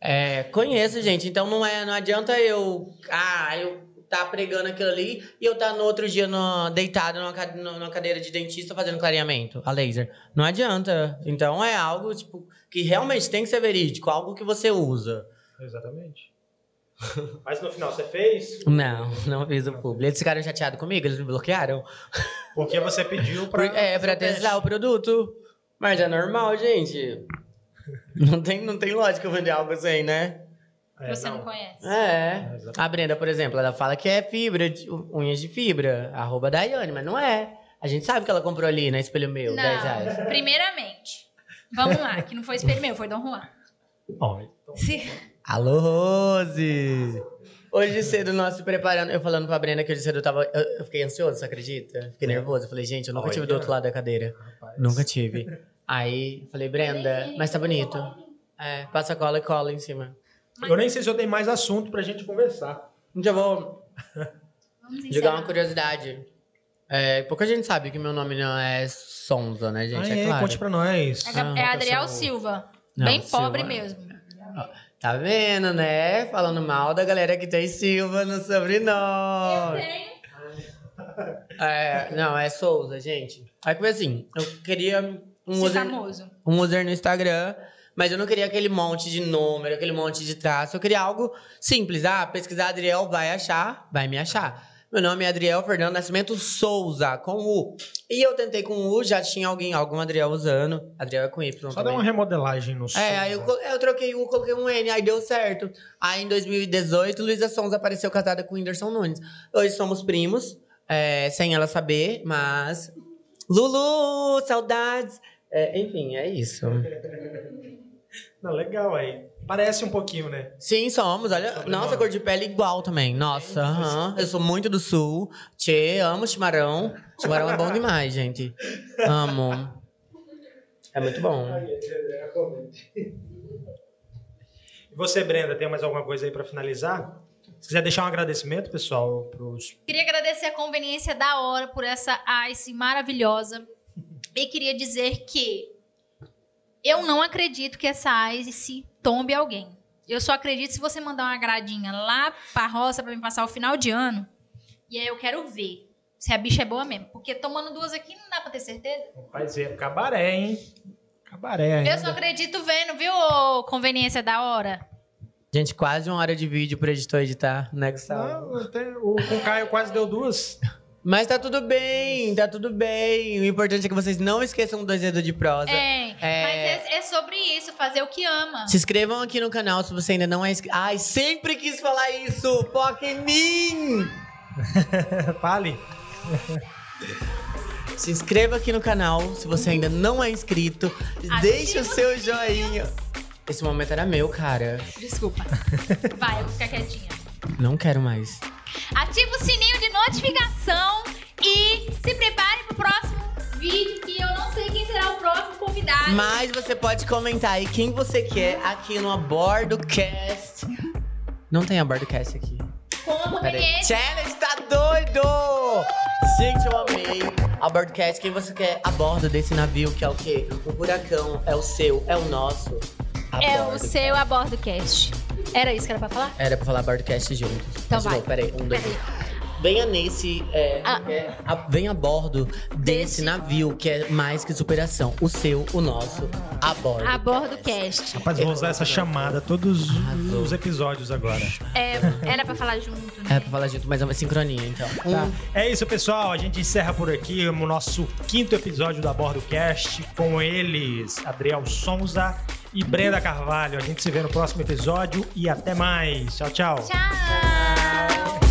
É, conheço, gente, então não, é, não adianta eu, ah, eu tá pregando aquilo ali e eu tá no outro dia no- deitado numa, numa cadeira de dentista fazendo clareamento a laser. Não adianta. Então é algo, tipo, que realmente tem que ser verídico, algo que você usa. Exatamente. Mas no final você fez Não, não fiz o publi. Eles ficaram chateados comigo, eles me bloquearam. porque você pediu para. é, pra testar o produto. Mas é normal, gente. Não tem, não tem lógica vender algo assim, né? É, que você não, conhece. É. A Brenda, por exemplo, ela fala que é fibra, de- unhas de fibra, arroba Daiane, mas não é. A gente sabe que ela comprou ali na Espelho Meu, 10 reais. Não, primeiramente. Vamos lá, que não foi espelho meu, foi Dom Juan. Bom, então, Se- Alô, Rose! Hoje cedo, nós se preparando, eu falando pra Brenda que hoje cedo eu tava. Eu, eu fiquei ansioso, você acredita? Fiquei nervoso. Eu falei, gente, eu nunca tive do Olha. outro lado da cadeira. rapaz. Nunca tive. Aí, falei, Brenda, mas tá bonito. É, passa cola e cola em cima. Eu nem sei se eu tenho mais assunto pra gente conversar. Já vou Vamos jogar uma curiosidade. É, pouca gente sabe que meu nome não é Sonza, né, gente? ah, é é, claro. conte pra nós. É, Gab- é Ah, Adriel pessoal. Silva. Não, Bem Silva. pobre mesmo. Tá vendo, né? Falando mal da galera que tem Silva no sobrenome. É, não, é Souza, gente. Aí que foi assim, eu queria um Ser user, famoso. um user no Instagram, mas eu não queria aquele monte de número, aquele monte de traço. Eu queria algo simples. Ah, pesquisar Adriel vai achar, vai me achar. Meu nome é Adriel Fernando Nascimento Souza, com U. E eu tentei com U, já tinha alguém, algum Adriel usando. Adriel é com Y Só dá também. uma remodelagem no som. É, aí eu, eu troquei o, coloquei um N, aí deu certo. Aí em 2018, Luísa Sons apareceu casada com o Whindersson Nunes. Hoje somos primos, é, sem ela saber, mas. Lulu, saudades! É, enfim, é isso. Não, legal aí. Parece um pouquinho, né? Sim, somos. Olha, Sobrenome. nossa, cor de pele igual também. Nossa, aham. Eu sou muito do sul. Tchê, amo chimarrão. Chimarrão é bom demais, gente. Amo. É muito bom. E você, Brenda, tem mais alguma coisa aí pra finalizar? Se quiser deixar um agradecimento, pessoal, pros. Queria agradecer a conveniência da hora por essa ice maravilhosa. E queria dizer que eu não acredito que essa ice tombe alguém. Eu só acredito se você mandar uma gradinha lá pra roça pra me passar o final de ano. E aí eu quero ver se a bicha é boa mesmo. Porque tomando duas aqui não dá pra ter certeza. Vai dizer, cabaré, hein? Cabaré ainda. Eu só acredito vendo, viu, ô conveniência da hora? Gente, quase uma hora de vídeo pro editor editar, né, Gustavo? Não, até o, o Caio quase deu duas. Mas tá tudo bem, tá tudo bem. O importante é que vocês não esqueçam dois dedos de prosa. É, É. mas é, é sobre isso, fazer o que ama. Se inscrevam aqui no canal se você ainda não é inscrito. Ai, sempre quis falar isso! Foca em mim! Fale. Se inscreva aqui no canal se você ainda não é inscrito. Ativa Deixa o o seu joinha. Esse momento era meu, cara. Desculpa. Vai, eu vou ficar quietinha. Não quero mais. Ativa o sininho de notificação e se prepare pro próximo vídeo, que eu não sei quem será o próximo convidado. Mas você pode comentar aí quem você quer aqui no AbordoCast. Não tem AbordoCast aqui. Como Pera aí. PBS. Challenge tá doido! Gente, eu amei. AbordoCast, quem você quer a bordo desse navio, que é o quê? O furacão é o seu, é o nosso. É o seu a bordo cast. Era isso que era pra falar? Era pra falar AbordoCast juntos. Então Mas, vai. não, Peraí, um, dois, Peraí. Venha nesse. é, Ah. é, a- venha a bordo desse, Desse. navio que é mais que superação. O seu, o nosso, a bordo. A bordo cast. Rapaz, vou usar essa chamada todos Arrasou. os episódios agora. É, era pra falar junto, né? É pra falar junto, mas é uma sincronia, então. Tá. Um, É isso, pessoal. A gente encerra por aqui o nosso quinto episódio da Bordo Cast com eles, Adriel Sonza e Brenda Carvalho. A gente se vê no próximo episódio e até mais. Tchau, tchau. Tchau.